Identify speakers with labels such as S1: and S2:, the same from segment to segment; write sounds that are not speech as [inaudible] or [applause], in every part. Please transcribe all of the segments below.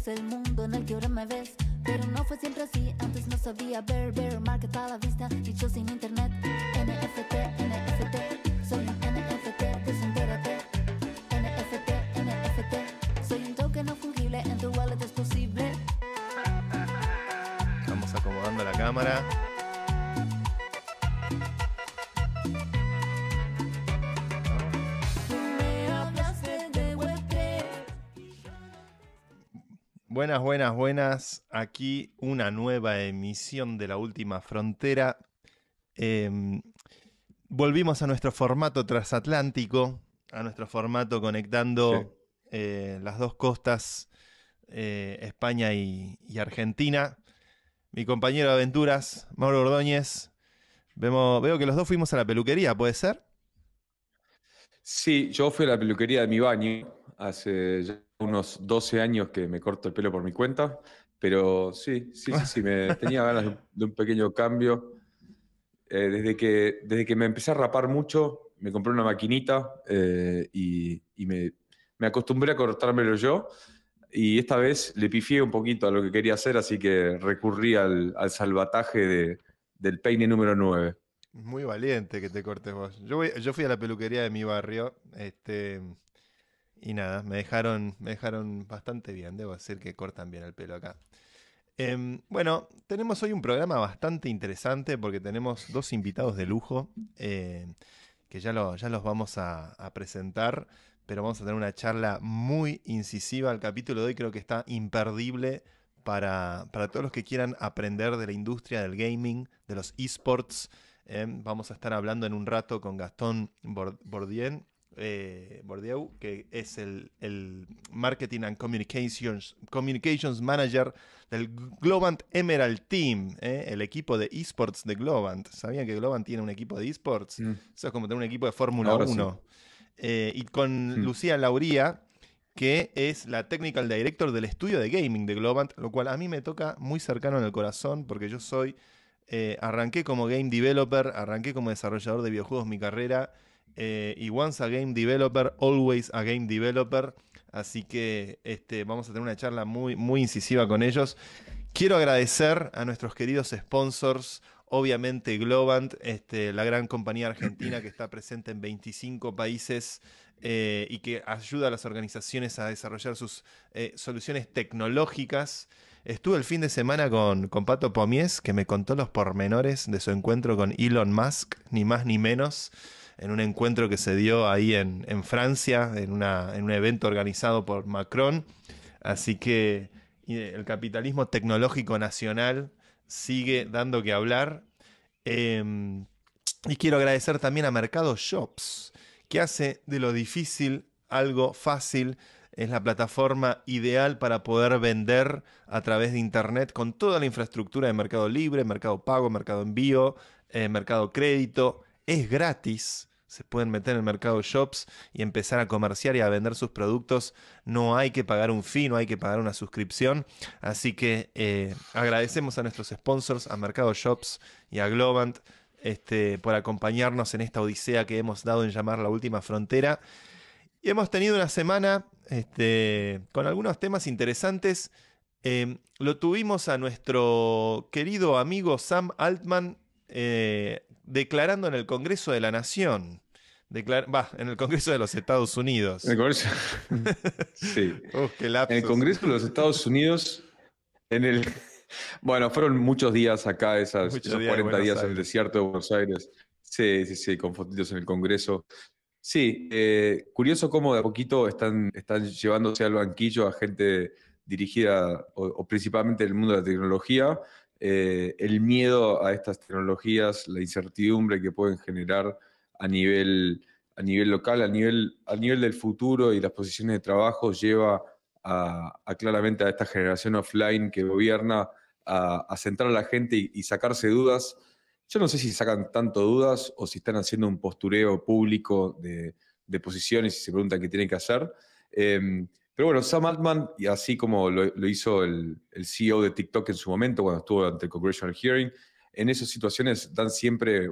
S1: es el mundo en el que ahora me ves. Pero no fue siempre así, antes no sabía ver, ver, market a la vista, dicho sin internet. NFT, NFT, soy un NFT, desentérate. NFT, NFT, soy un token no fungible, en tu wallet es posible.
S2: Estamos acomodando la cámara. Buenas, buenas, buenas. Aquí una nueva emisión de La Última Frontera. Em, volvimos a nuestro formato transatlántico, a nuestro formato conectando eh, las dos costas, eh, España y, y Argentina. Mi compañero de aventuras, Mauro Ordóñez. Vemos, veo que los dos fuimos a la peluquería, ¿puede ser?
S3: Sí, yo fui a la peluquería de mi baño hace ya unos 12 años que me corto el pelo por mi cuenta, pero sí, sí, sí, sí, me [laughs] tenía ganas de, un pequeño cambio. Eh, desde, que, desde que me empecé a rapar mucho, me compré una maquinita eh, y, y me, me acostumbré a cortármelo yo. Y esta vez le pifié un poquito a lo que quería hacer, así que recurrí al, al salvataje de- del peine número 9.
S2: Muy valiente que te cortes vos. Yo, voy- yo fui a la peluquería de mi barrio, este, y nada, me dejaron, me dejaron bastante bien. Debo decir que cortan bien el pelo acá. Em, bueno, tenemos hoy un programa bastante interesante porque tenemos dos invitados de lujo eh, que ya, ya los vamos a, presentar, pero vamos a tener una charla muy incisiva. El capítulo de hoy creo que está imperdible para, para todos los que quieran aprender de la industria del gaming, de los esports. Eh, vamos a estar hablando en un rato con Gastón Bordien, eh, Bordieu, que es el, el Marketing and Communications, Communications Manager del Globant Emerald Team, eh, el equipo de esports de Globant. ¿Sabían que Globant tiene un equipo de esports?
S3: Mm.
S2: Eso es como tener un equipo de Fórmula
S3: Ahora sí.
S2: 1. Eh, y con
S3: Hmm.
S2: Lucía Lauría, que es la Technical Director del estudio de gaming de Globant, lo cual a mí me toca muy cercano en el corazón porque yo soy, eh, arranqué como game developer, arranqué como desarrollador de videojuegos mi carrera, eh, y once a game developer, always a game developer, así que este, vamos a tener una charla muy, muy incisiva con ellos. Quiero agradecer a nuestros queridos sponsors, obviamente Globant, este, la gran compañía argentina que está presente en 25 países eh, y que ayuda a las organizaciones a desarrollar sus eh, soluciones tecnológicas. Estuve el fin de semana con, con Pato Pomies, que me contó los pormenores de su encuentro con Elon Musk, ni más ni menos, en un encuentro que se dio ahí en, Francia, en, un evento organizado por Macron. Así que el capitalismo tecnológico nacional sigue dando que hablar. Em, y quiero agradecer también a Mercado Shops, que hace de lo difícil algo fácil. Es la plataforma ideal para poder vender a través de Internet con toda la infraestructura de Mercado Libre, Mercado Pago, Mercado Envío, eh, Mercado Crédito. Es gratis. Se pueden meter en el Mercado Shops y empezar a comerciar y a vender sus productos. No hay que pagar un fee, no hay que pagar una suscripción. Así que eh, agradecemos a nuestros sponsors, a Mercado Shops y a Globant, este, por acompañarnos en esta odisea que hemos dado en llamar la última frontera. Y hemos tenido una semana este, con algunos temas interesantes. Eh, lo tuvimos a nuestro querido amigo Sam Altman eh, declarando en el Congreso de la Nación. Declar- Va, en el Congreso de los Estados Unidos.
S3: En el Congreso, [laughs] sí.
S2: Uf, qué
S3: En el. Congreso de los Estados Unidos, en el... Bueno, fueron muchos días acá, esas,
S2: Muchos
S3: esos
S2: días en
S3: 40
S2: Buenos
S3: días en el desierto de Buenos Aires. Sí, sí, sí, con fotitos en el Congreso. Sí, eh, curioso cómo de a poquito están, están llevándose al banquillo a gente dirigida, o, o principalmente del mundo de la tecnología, eh, el miedo a estas tecnologías, la incertidumbre que pueden generar a nivel, a nivel local, a nivel, a nivel del futuro y las posiciones de trabajo, lleva claramente a esta generación offline que gobierna a, a centrar a la gente y, sacarse dudas. Yo no sé si sacan tanto dudas o si están haciendo un postureo público de, posiciones y se preguntan qué tienen que hacer. Eh, pero bueno, Sam Altman, y así como lo, hizo el, el CEO de TikTok en su momento, cuando estuvo ante el Congressional Hearing, en esas situaciones dan siempre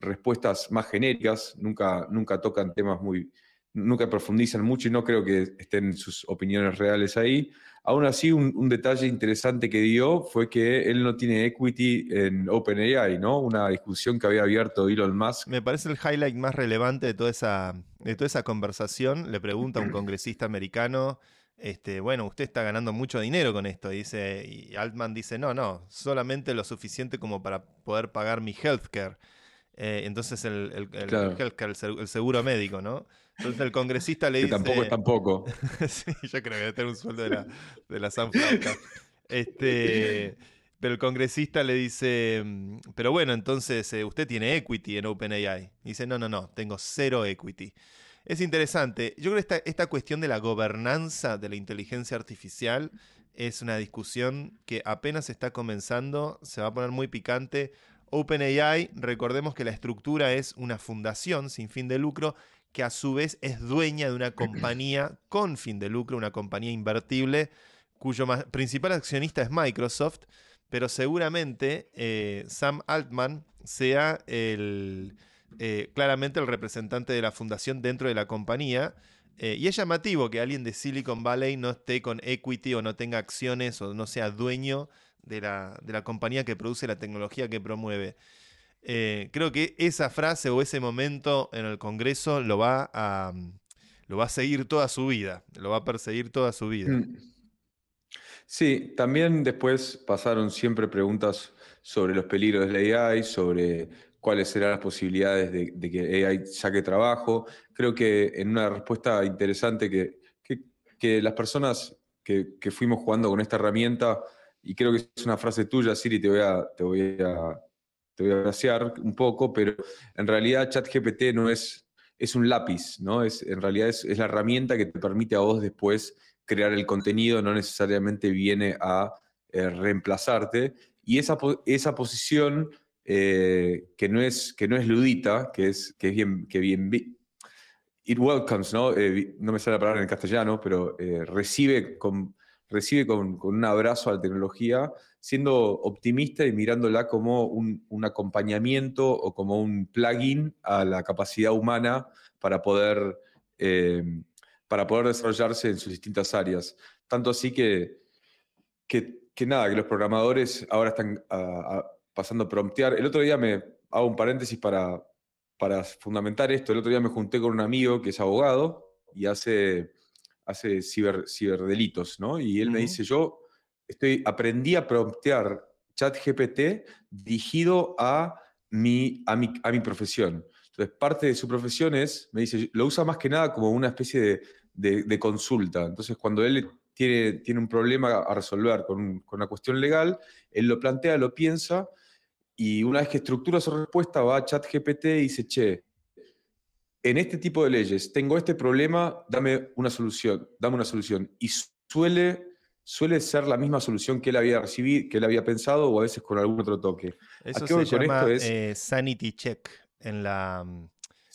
S3: respuestas más genéricas, nunca, nunca tocan temas muy, nunca profundizan mucho y no creo que estén sus opiniones reales ahí. Aún así, un, detalle interesante que dio fue que él no tiene equity en OpenAI, ¿no? Una discusión que había abierto Elon Musk.
S2: Me parece el highlight más relevante de toda esa, de toda esa conversación. Le pregunta a un congresista americano, este, bueno, usted está ganando mucho dinero con esto. Y, dice, y Altman dice, no, no, solamente lo suficiente como para poder pagar mi healthcare. Eh, entonces el, el, seguro médico, ¿no? Entonces el congresista le dice...
S3: tampoco es tampoco. [laughs]
S2: sí, yo creo que debe tener un sueldo de la, de la Sunflower Este, pero el congresista le dice, mm, pero bueno, entonces eh, usted tiene equity en OpenAI. dice, no, no, no, tengo cero equity. Es interesante. Yo creo que esta, esta cuestión de la gobernanza de la inteligencia artificial es una discusión que apenas está comenzando, se va a poner muy picante. OpenAI, recordemos que la estructura es una fundación sin fin de lucro que a su vez es dueña de una compañía con fin de lucro, una compañía invertible, cuyo principal accionista es Microsoft, pero seguramente eh, Sam Altman sea eh, claramente el representante de la fundación dentro de la compañía. Eh, y es llamativo que alguien de Silicon Valley no esté con equity o no tenga acciones o no sea dueño de la, de la compañía que produce la tecnología que promueve. Eh, creo que esa frase o ese momento en el Congreso lo va a, mm, lo va a seguir toda su vida, lo va a perseguir toda su vida. Mm.
S3: Sí, también después pasaron siempre preguntas sobre los peligros de la AI, sobre cuáles serán las posibilidades de, que AI saque trabajo. Creo que en una respuesta interesante que, que, las personas que, fuimos jugando con esta herramienta, y creo que es una frase tuya, Siri, te voy a te voy a graciar un poco, pero en realidad ChatGPT no es, es un lápiz, ¿no? Es, en realidad es, la herramienta que te permite a vos después crear el contenido, no necesariamente viene a eh, reemplazarte. Y esa, esa posición eh, que, no es, que no es ludita, que es, que es bien, que bien, it welcomes, ¿no? Eh, no me sale la palabra en castellano, pero recibe con recibe con, un abrazo a la tecnología, siendo optimista y mirándola como un, acompañamiento o como un plugin a la capacidad humana para poder, eh, para poder desarrollarse en sus distintas áreas. Tanto así que, que, nada, que los programadores ahora están pasando a promptear. El otro día me hago un paréntesis para, para fundamentar esto. El otro día me junté con un amigo que es abogado y hace hace ciber, ciberdelitos, ¿no? Y él me dice, yo estoy, aprendí a promptear ChatGPT dirigido a mi, a, mi, a mi profesión. Entonces, parte de su profesión es, me dice, lo usa más que nada como una especie de, de, consulta. Entonces, cuando él tiene, tiene un problema a resolver con, con, una cuestión legal, él lo plantea, lo piensa, y una vez que estructura su respuesta, va a ChatGPT y dice, che, en este tipo de leyes tengo este problema, dame una solución, dame una solución. Y suele, suele ser la misma solución que él había recibido, que él había pensado o a veces con algún otro toque.
S2: Eso se llama eh, sanity check en la,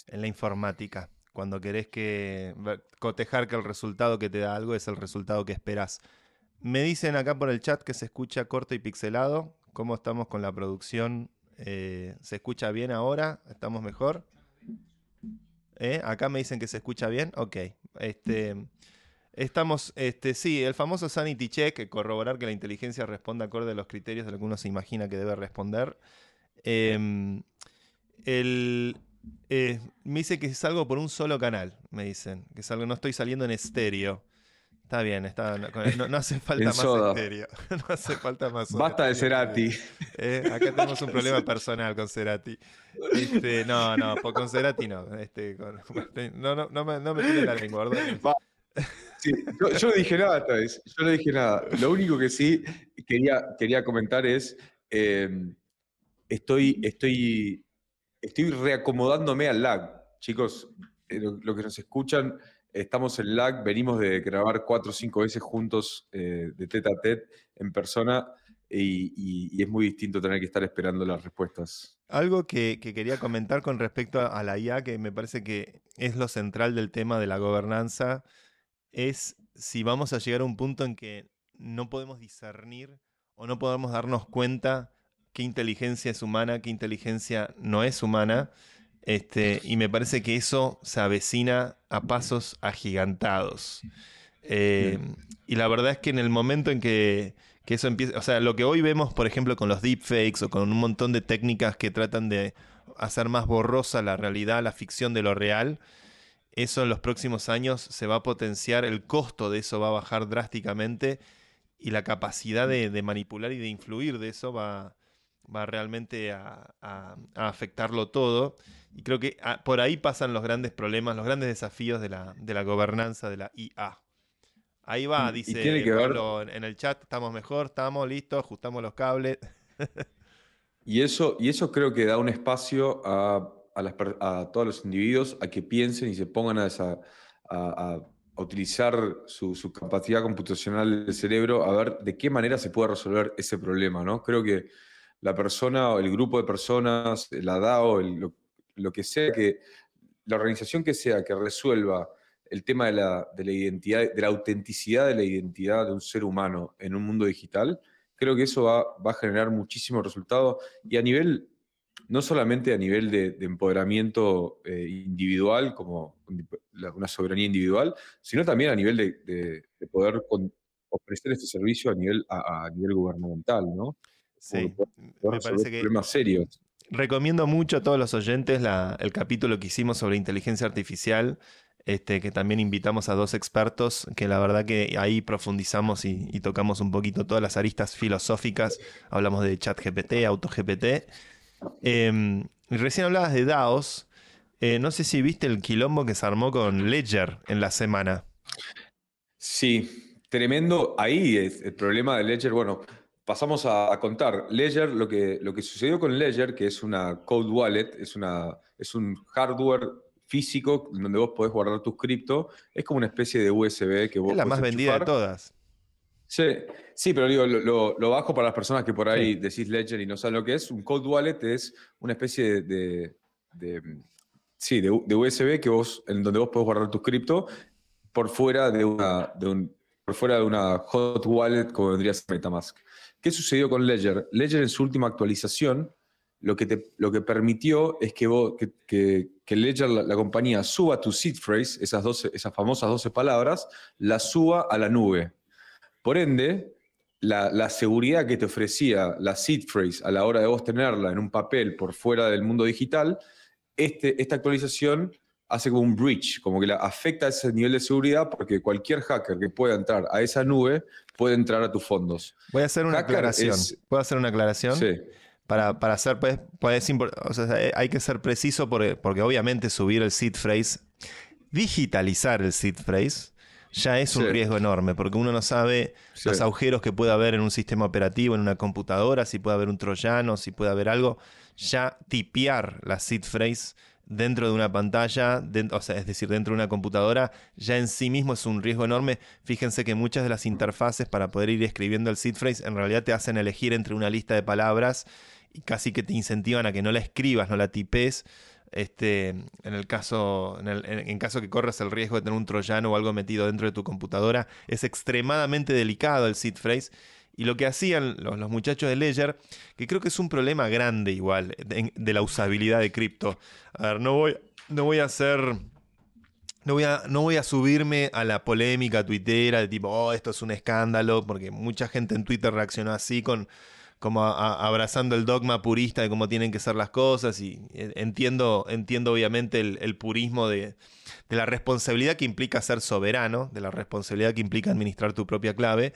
S2: en la informática. Cuando querés que cotejar que el resultado que te da algo es el resultado que esperas. Me dicen acá por el chat que se escucha corto y pixelado. ¿Cómo estamos con la producción? Eh, ¿Se escucha bien ahora? ¿Estamos mejor? ¿Eh? Acá me dicen que se escucha bien. Ok. Este, estamos, este, sí, el famoso sanity check, corroborar que la inteligencia responda acorde a los criterios de lo que uno se imagina que debe responder. Em, el, eh, me dice que salgo por un solo canal, me dicen. Que salgo, no estoy saliendo en estéreo. Está bien, está, no, hace falta más estéreo. [laughs] no hace falta más.
S3: Basta de Cerati.
S2: Eh, acá tenemos un problema personal con Cerati. Este, no, no, con Cerati no. Este, no, no, no me, no me la lengua, ¿verdad? [laughs]
S3: yo, no dije nada esta vez. Yo no dije nada. Lo único que sí quería, quería comentar es. Em, estoy, estoy, estoy reacomodándome al lag. Chicos, eh, lo que nos escuchan Estamos en lag, venimos de grabar cuatro o cinco veces juntos eh, de tete a tete en persona y, es muy distinto tener que estar esperando las respuestas.
S2: Algo que, quería comentar con respecto a la IA, que me parece que es lo central del tema de la gobernanza, es si vamos a llegar a un punto en que no podemos discernir o no podemos darnos cuenta qué inteligencia es humana, qué inteligencia no es humana. Este, y me parece que eso se avecina a pasos agigantados. Eh, y la verdad es que en el momento en que, que eso empieza, o sea, lo que hoy vemos, por ejemplo, con los deepfakes o con un montón de técnicas que tratan de hacer más borrosa la realidad, la ficción de lo real, eso en los próximos años se va a potenciar, el costo de eso va a bajar drásticamente y la capacidad de, manipular y de influir de eso va, va realmente a, afectarlo todo. Y creo que ah, por ahí pasan los grandes problemas, los grandes desafíos de la, de la gobernanza de la IA. Ahí va, dice Pablo en el chat, estamos mejor, estamos listos, ajustamos los cables. [laughs]
S3: y, eso, y eso creo que da un espacio a a, todos los individuos a que piensen y se pongan a, utilizar su, capacidad computacional del cerebro a ver de qué manera se puede resolver ese problema. ¿no? Creo que la persona o el grupo de personas, la DAO, lo, que sea, que la organización que sea que resuelva el tema de la, de la, identidad, de la autenticidad de la identidad de un ser humano en un mundo digital, creo que eso va, va a generar muchísimos resultados y a nivel no solamente a nivel de, empoderamiento eh, individual, como una soberanía individual, sino también a nivel de, poder ofrecer este servicio a nivel, a, nivel gubernamental, ¿no?
S2: Sí, me parece que...
S3: Problemas serios.
S2: Recomiendo mucho a todos los oyentes el capítulo que hicimos sobre inteligencia artificial, este, que también invitamos a dos expertos, que la verdad que ahí profundizamos y, y tocamos un poquito todas las aristas filosóficas, hablamos de chat GPT, auto GPT, Em, recién hablabas de DAOs. Eh, no sé si viste el quilombo que se armó con Ledger en la semana.
S3: Sí, tremendo. Ahí es el problema de Ledger. Bueno, pasamos a, contar. Ledger, lo que, lo que sucedió con Ledger, que es una cold wallet, es, una, es un hardware físico donde vos podés guardar tus cripto, es como una especie de USB que vos...
S2: Es la más vendida de todas.
S3: Sí, sí, pero digo, lo, bajo para las personas que por ahí decís Ledger y no saben lo que es. Un cold wallet es una especie de, sí, de, USB que vos, en donde vos podés guardar tus cripto por fuera de una, un, por fuera de una hot wallet como vendría a ser MetaMask. ¿Qué sucedió con Ledger? Ledger en su última actualización lo que, lo que permitió es que, vos, que, Ledger, la, compañía, suba tu seed phrase, esas, 12, esas famosas 12 palabras, la suba a la nube. Por ende, la, seguridad que te ofrecía la seed phrase a la hora de vos tenerla en un papel por fuera del mundo digital, este, esta actualización hace como un breach, como que la afecta ese nivel de seguridad porque cualquier hacker que pueda entrar a esa nube puede entrar a tus fondos.
S2: Voy a hacer una aclaración. ¿Puedo hacer una aclaración? Sí. Para, para hacer, pues, hay que ser preciso porque, porque obviamente subir el seed phrase, digitalizar el seed phrase, ya es un riesgo enorme, porque uno no sabe los agujeros que puede haber en un sistema operativo, en una computadora, si puede haber un troyano, si puede haber algo. Ya tipear la seed phrase dentro de una pantalla, o sea, es decir, dentro de una computadora, ya en sí mismo es un riesgo enorme. Fíjense que muchas de las interfaces para poder ir escribiendo el seed phrase en realidad te hacen elegir entre una lista de palabras y casi que te incentivan a que no la escribas, no la tipes este, en el caso, en, el, caso que corras el riesgo de tener un troyano o algo metido dentro de tu computadora, es extremadamente delicado el seed phrase. Y lo que hacían los, muchachos de Ledger, que creo que es un problema grande igual de, la usabilidad de cripto. A ver, no voy, no voy a hacer... No voy, a, no voy a subirme a la polémica tuitera de tipo, oh, esto es un escándalo, porque mucha gente en Twitter reaccionó así con, como abrazando el dogma purista de cómo tienen que ser las cosas y eh, entiendo, entiendo obviamente el, purismo de, la responsabilidad que implica ser soberano, de la responsabilidad que implica administrar tu propia clave,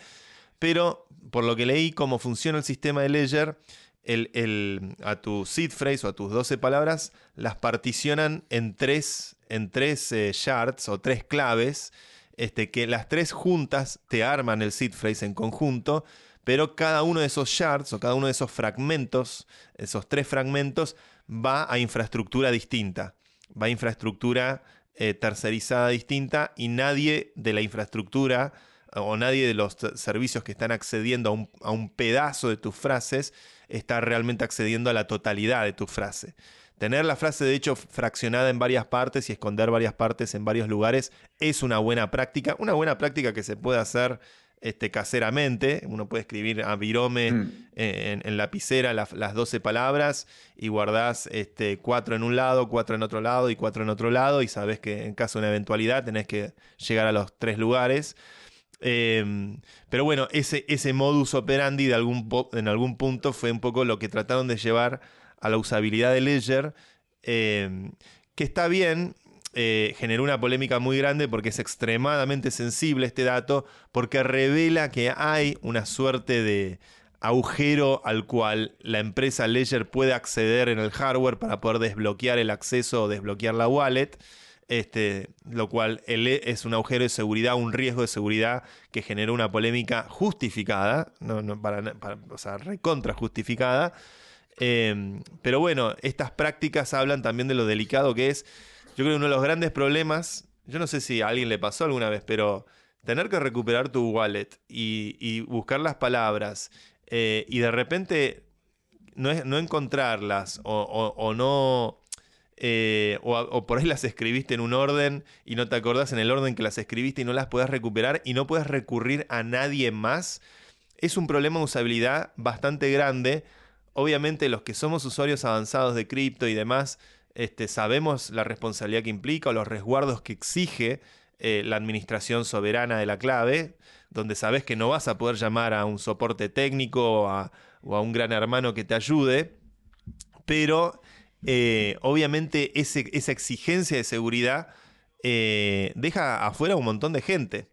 S2: pero por lo que leí cómo funciona el sistema de Ledger, el, a tu seed phrase o a tus 12 palabras las particionan en tres, en tres eh, shards o tres claves, este, que las tres juntas te arman el seed phrase en conjunto pero cada uno de esos shards o cada uno de esos fragmentos, esos tres fragmentos, va a infraestructura distinta, va a infraestructura eh, tercerizada distinta y nadie de la infraestructura o nadie de los servicios que están accediendo a un, a un pedazo de tus frases está realmente accediendo a la totalidad de tu frase. Tener la frase de hecho fraccionada en varias partes y esconder varias partes en varios lugares es una buena práctica, una buena práctica que se puede hacer este, caseramente. Uno puede escribir a virome
S3: Mm.
S2: en, en lapicera las, las 12 palabras y guardás este, cuatro en un lado, cuatro en otro lado y cuatro en otro lado y sabes que en caso de una eventualidad tenés que llegar a los tres lugares. Eh, pero bueno, ese, modus operandi de algún, en algún punto fue un poco lo que trataron de llevar a la usabilidad de Ledger, eh, que está bien, eh, generó una polémica muy grande porque es extremadamente sensible este dato, porque revela que hay una suerte de agujero al cual la empresa Ledger puede acceder en el hardware para poder desbloquear el acceso o desbloquear la wallet. Este, lo cual el- es un agujero de seguridad, un riesgo de seguridad que generó una polémica justificada, para, o sea, recontra justificada. Eh, pero bueno, estas prácticas hablan también de lo delicado que es. Yo creo que uno de los grandes problemas, yo no sé si a alguien le pasó alguna vez, pero tener que recuperar tu wallet y, buscar las palabras eh, y de repente no, no encontrarlas o no... eh, o, por ahí las escribiste en un orden y no te acordás en el orden que las escribiste y no las puedes recuperar y no puedes recurrir a nadie más, es un problema de usabilidad bastante grande. Obviamente los que somos usuarios avanzados de cripto y demás, este, sabemos la responsabilidad que implica o los resguardos que exige eh, la administración soberana de la clave, donde sabes que no vas a poder llamar a un soporte técnico o a un gran hermano que te ayude, pero eh, obviamente esa exigencia de seguridad eh, deja afuera un montón de gente.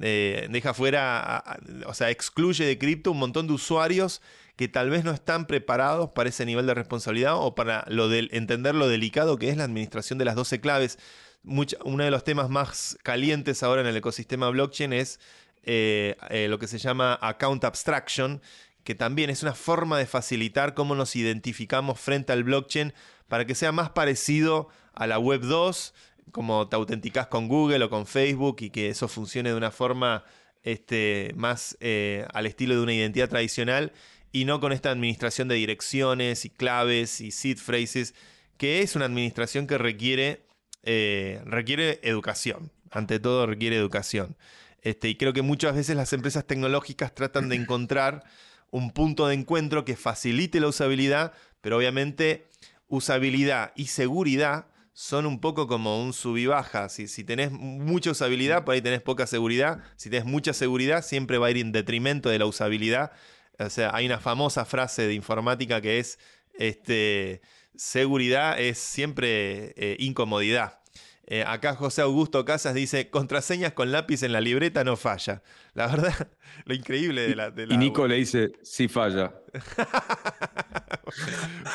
S2: Eh, deja afuera, o sea, excluye de cripto un montón de usuarios que tal vez no están preparados para ese nivel de responsabilidad o para entender lo delicado que es la administración de las 12 claves. Uno de los temas más calientes ahora en el ecosistema blockchain es lo que se llama account abstraction, que también es una forma de facilitar cómo nos identificamos frente al blockchain para que sea más parecido a la web 2, como te autenticás con Google o con Facebook y que eso funcione de una forma este, más eh, al estilo de una identidad tradicional y no con esta administración de direcciones y claves y seed phrases, que es una administración que requiere, eh, requiere educación. Ante todo requiere educación. Este, y creo que muchas veces las empresas tecnológicas tratan de encontrar un punto de encuentro que facilite la usabilidad, pero obviamente usabilidad y seguridad son un poco como un sub y baja. Si, si tenés mucha usabilidad, por ahí tenés poca seguridad. Si tenés mucha seguridad, siempre va a ir en detrimento de la usabilidad. O sea, hay una famosa frase de informática que es, este, seguridad es siempre eh, incomodidad. Eh, acá José Augusto Casas dice, contraseñas con lápiz en la libreta no falla. La verdad, [laughs] lo increíble de la... de
S3: Y
S2: la-
S3: Nico le dice, sí falla. [laughs]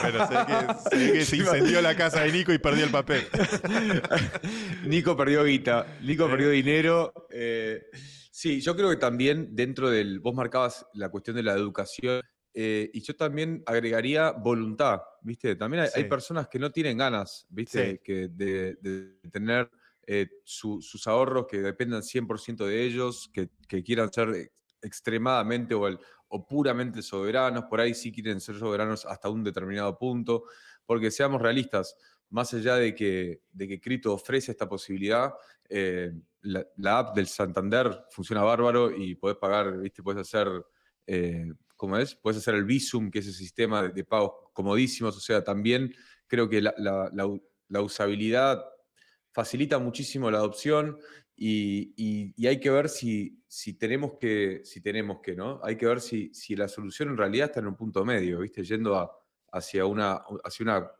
S2: Bueno, que, ve que se [laughs] incendió la casa de Nico y perdió el papel.
S3: Nico perdió guita, Nico perdió dinero. eh, sí, yo creo que también dentro del. Vos marcabas la cuestión de la educación eh, y yo también agregaría voluntad, ¿viste? También hay, personas que no tienen ganas, ¿viste?
S2: Sí.
S3: Que de, de tener eh, su- sus ahorros que dependan 100% de ellos, que, que quieran ser ex- extremadamente o, el- o puramente soberanos, por ahí sí quieren ser soberanos hasta un determinado punto, porque seamos realistas, más allá de que, de que Cripto ofrece esta posibilidad, eh, la, la app del Santander funciona bárbaro y podés pagar, ¿viste? Puedes hacer, eh, ¿cómo es? Puedes hacer el Visum, que es el sistema de, de pagos comodísimos, o sea, también creo que la, la- la u- la usabilidad facilita muchísimo la adopción y, y- y hay que ver si, si tenemos que, si tenemos que, ¿no? Hay que ver si, si la solución en realidad está en un punto medio, ¿viste? Yendo a- hacia una, hacia una,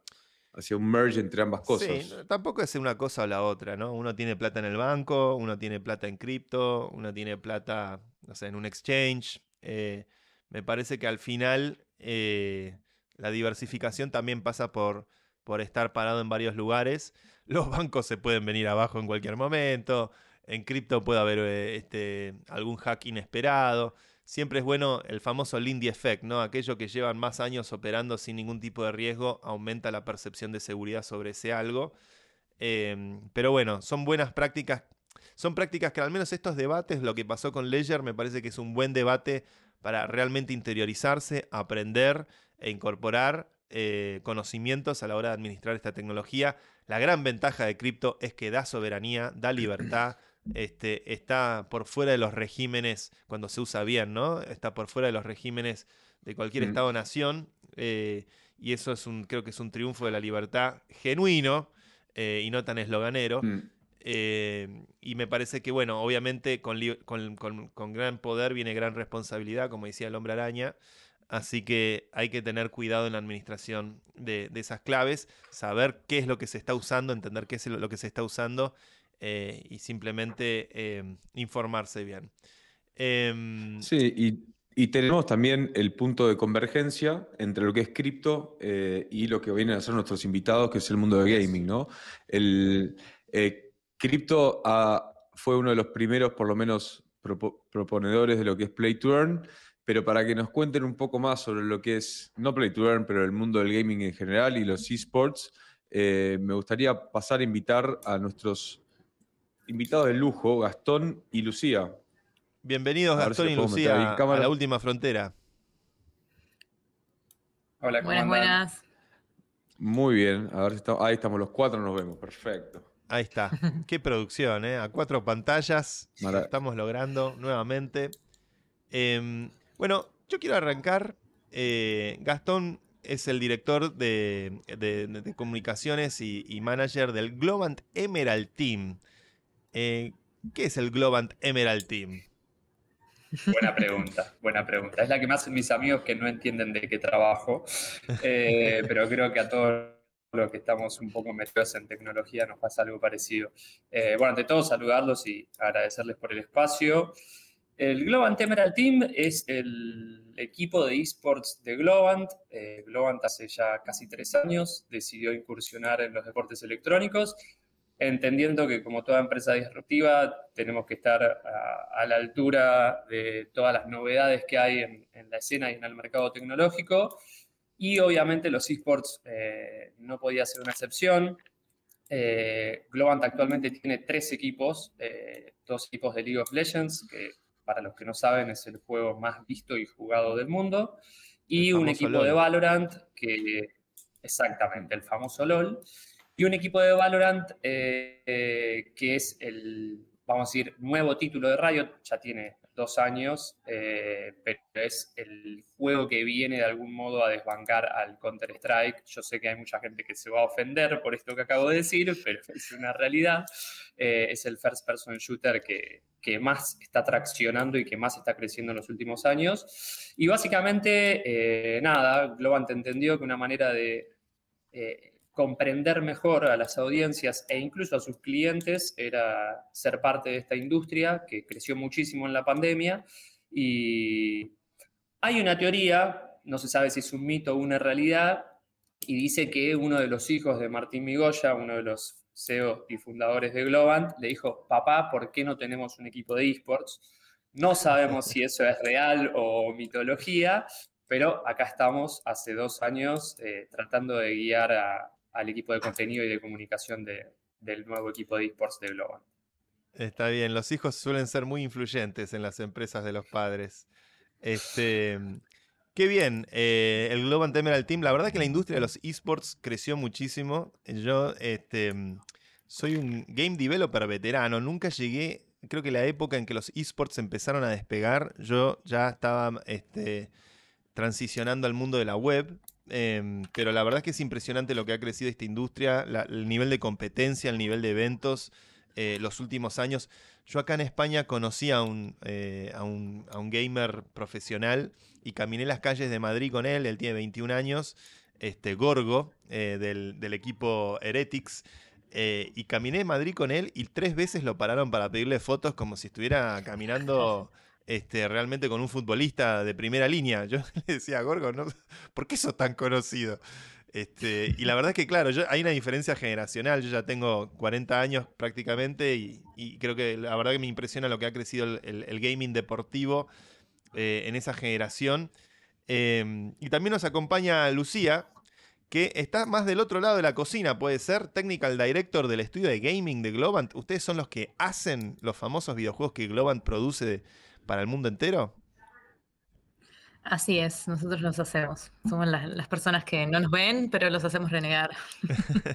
S3: hacia un merge entre ambas cosas.
S2: Sí, tampoco es una cosa o la otra, ¿no? Uno tiene plata en el banco, uno tiene plata en cripto, uno tiene plata, no sé, en un exchange. Eh, me parece que al final eh, la diversificación también pasa por, por estar parado en varios lugares. [laughs] Los bancos se pueden venir abajo en cualquier momento. En cripto puede haber eh, este, algún hack inesperado. Siempre es bueno el famoso Lindy Effect, ¿no? Aquello que llevan más años operando sin ningún tipo de riesgo aumenta la percepción de seguridad sobre ese algo. Eh, pero bueno, son buenas prácticas. Son prácticas que al menos estos debates, lo que pasó con Ledger, me parece que es un buen debate para realmente interiorizarse, aprender e incorporar eh, conocimientos a la hora de administrar esta tecnología. La gran ventaja de cripto es que da soberanía, da libertad, este, está por fuera de los regímenes, cuando se usa bien, ¿no? Está por fuera de los regímenes de cualquier
S3: Mm.
S2: Estado-nación. eh, y eso es un, creo que es un triunfo de la libertad genuino eh, y no tan esloganero.
S3: Mm.
S2: Eh, y me parece que, bueno, obviamente con, con- con- con gran poder viene gran responsabilidad, como decía el hombre araña. Así que hay que tener cuidado en la administración de, de esas claves, saber qué es lo que se está usando, entender qué es lo que se está usando eh, y simplemente eh, informarse bien. Em,
S3: Sí, y, y tenemos también el punto de convergencia entre lo que es cripto eh, y lo que vienen a ser nuestros invitados, que es el mundo de gaming, ¿no? El eh, cripto ah, fue uno de los primeros, por lo menos, propo- proponedores de lo que es Play to Earn, pero para que nos cuenten un poco más sobre lo que es, no Play to Earn, pero el mundo del gaming en general y los esports, eh, me gustaría pasar a invitar a nuestros invitados de lujo, Gastón y Lucía.
S2: bienvenidos
S3: si
S2: Gastón y Lucía a la última frontera.
S4: Hola, ¿cómo
S5: Buenas,
S4: andan?
S5: buenas.
S3: Muy bien, a ver si estamos, ahí estamos los cuatro, nos vemos, perfecto.
S2: Ahí está. Qué producción, ¿eh? A cuatro pantallas. Lo estamos logrando nuevamente. Em, bueno, yo quiero arrancar. eh, Gastón es el director de, de- de comunicaciones y, y manager del Globant Emerald Team. Eh, ¿Qué es el Globant Emerald Team?
S4: Buena pregunta, buena pregunta. Es la que me hacen mis amigos que no entienden de qué trabajo, [laughs] Eh, pero creo que a todos los que estamos un poco metidos en tecnología nos pasa algo parecido. Eh, bueno, ante todo saludarlos y agradecerles por el espacio. El Globant Emerald Team es el equipo de esports de Globant. Eh, Globant hace ya casi tres años decidió incursionar en los deportes electrónicos entendiendo que como toda empresa disruptiva tenemos que estar a, a la altura de todas las novedades que hay en, en la escena y en el mercado tecnológico. Y obviamente los esports eh, no podía ser una excepción. Eh, Globant actualmente tiene tres equipos, eh, dos equipos de League of Legends, que para los que no saben es el juego más visto y jugado del mundo, y un equipo de. Valorant, que exactamente, el famoso LOL, y un equipo de Valorant eh, que es el, vamos a decir, nuevo título de Riot, ya tiene dos años, eh, pero es el juego que viene de algún modo a desbancar al Counter-Strike. Yo sé que hay mucha gente que se va a ofender por esto que acabo de decir, pero [laughs] es una realidad. Eh, es el first person shooter que, que más está traccionando y que más está creciendo en los últimos años. Y básicamente, eh, nada, Globant entendió que una manera de eh, comprender mejor a las audiencias e incluso a sus clientes era ser parte de esta industria que creció muchísimo en la pandemia. Y hay una teoría, no se sabe si es un mito o una realidad, y dice que uno de los hijos de Martín Migoya, uno de los CEO y fundadores de Globant, le dijo, papá, ¿por qué no tenemos un equipo de esports? No sabemos si eso es real o mitología, pero acá estamos hace dos años eh, tratando de guiar a, al equipo de contenido y de comunicación de, del nuevo equipo de esports de Globant.
S2: Está bien, los hijos suelen ser muy influyentes en las empresas de los padres. Este, qué bien, eh, el Globant Emerald Team. La verdad que la industria de los esports creció muchísimo. Yo este, soy un game developer veterano. Nunca llegué, creo que la época en que los esports empezaron a despegar, yo ya estaba este, transicionando al mundo de la web. Em, pero la verdad es que es impresionante lo que ha crecido esta industria, el nivel de competencia, el nivel de eventos, eh, los últimos años. Yo acá en España conocí a un, eh, a un, a un gamer profesional y caminé las calles de Madrid con él, él tiene 21 años, este, Gorgo, eh, del, del equipo Heretics. y caminé en Madrid con él y tres veces lo pararon para pedirle fotos como si estuviera caminando este, realmente con un futbolista de primera línea. Yo [laughs] le decía a Gorgo. ¿por qué sos tan conocido? Este, y la verdad es que, claro, hay una diferencia generacional. Yo ya tengo 40 años prácticamente y, creo que la verdad que me impresiona lo que ha crecido el, gaming deportivo eh, en esa generación. Eh, y también nos acompaña Lucía, que está más del otro lado de la cocina, puede ser, Technical Director del estudio de gaming de Globant. ¿Ustedes son los que hacen los famosos videojuegos que Globant produce para el mundo entero?
S5: Así es, nosotros los hacemos. Somos las, las personas que no nos ven, pero los hacemos renegar. [laughs]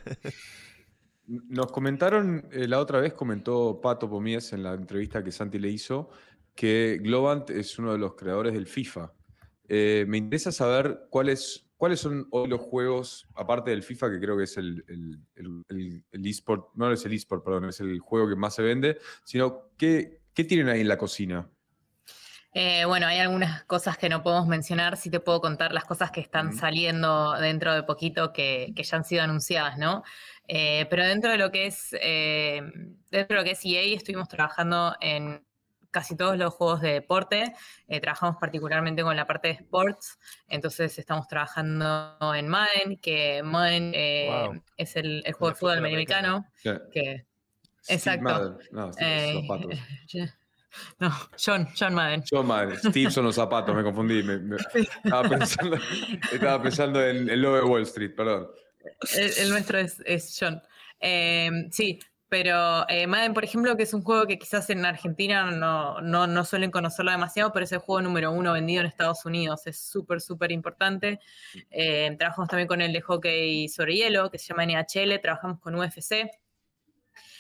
S3: Nos comentaron, eh, la otra vez comentó Pato Pomías en la entrevista que Santi le hizo, que Globant es uno de los creadores del FIFA. Eh, me interesa saber cuáles, cuáles son hoy los juegos, aparte del FIFA, que creo que es el, el, el- el eSport, no es el eSport, perdón, es el juego que más se vende, sino qué, qué tienen ahí en la cocina.
S5: Eh, bueno, hay algunas cosas que no podemos mencionar, sí te puedo contar las cosas que están saliendo dentro de poquito que, que ya han sido anunciadas, ¿no? Eh, pero dentro de lo que es eh, dentro de lo que es EA estuvimos trabajando en casi todos los juegos de deporte. Eh, trabajamos particularmente con la parte de sports, entonces estamos trabajando en Madden, que Madden eh,
S2: Wow.
S5: es el, juego de fútbol americano,
S3: Ya,
S5: que Exacto.
S3: Madden. No, sí. [laughs] [laughs]
S5: no, John, John Madden.
S3: John Madden. Steve son los zapatos, me confundí. me- me- [laughs] estaba, pensando, estaba pensando en el logo de Wall Street, perdón.
S5: El, el nuestro es, es John. Eh, sí, pero eh, Madden, por ejemplo, que es un juego que quizás en Argentina no, no, no suelen conocerlo demasiado, pero es el juego número uno vendido en Estados Unidos. Es súper, súper importante. Eh, trabajamos también con el de hockey sobre hielo, que se llama NHL. Trabajamos con UFC.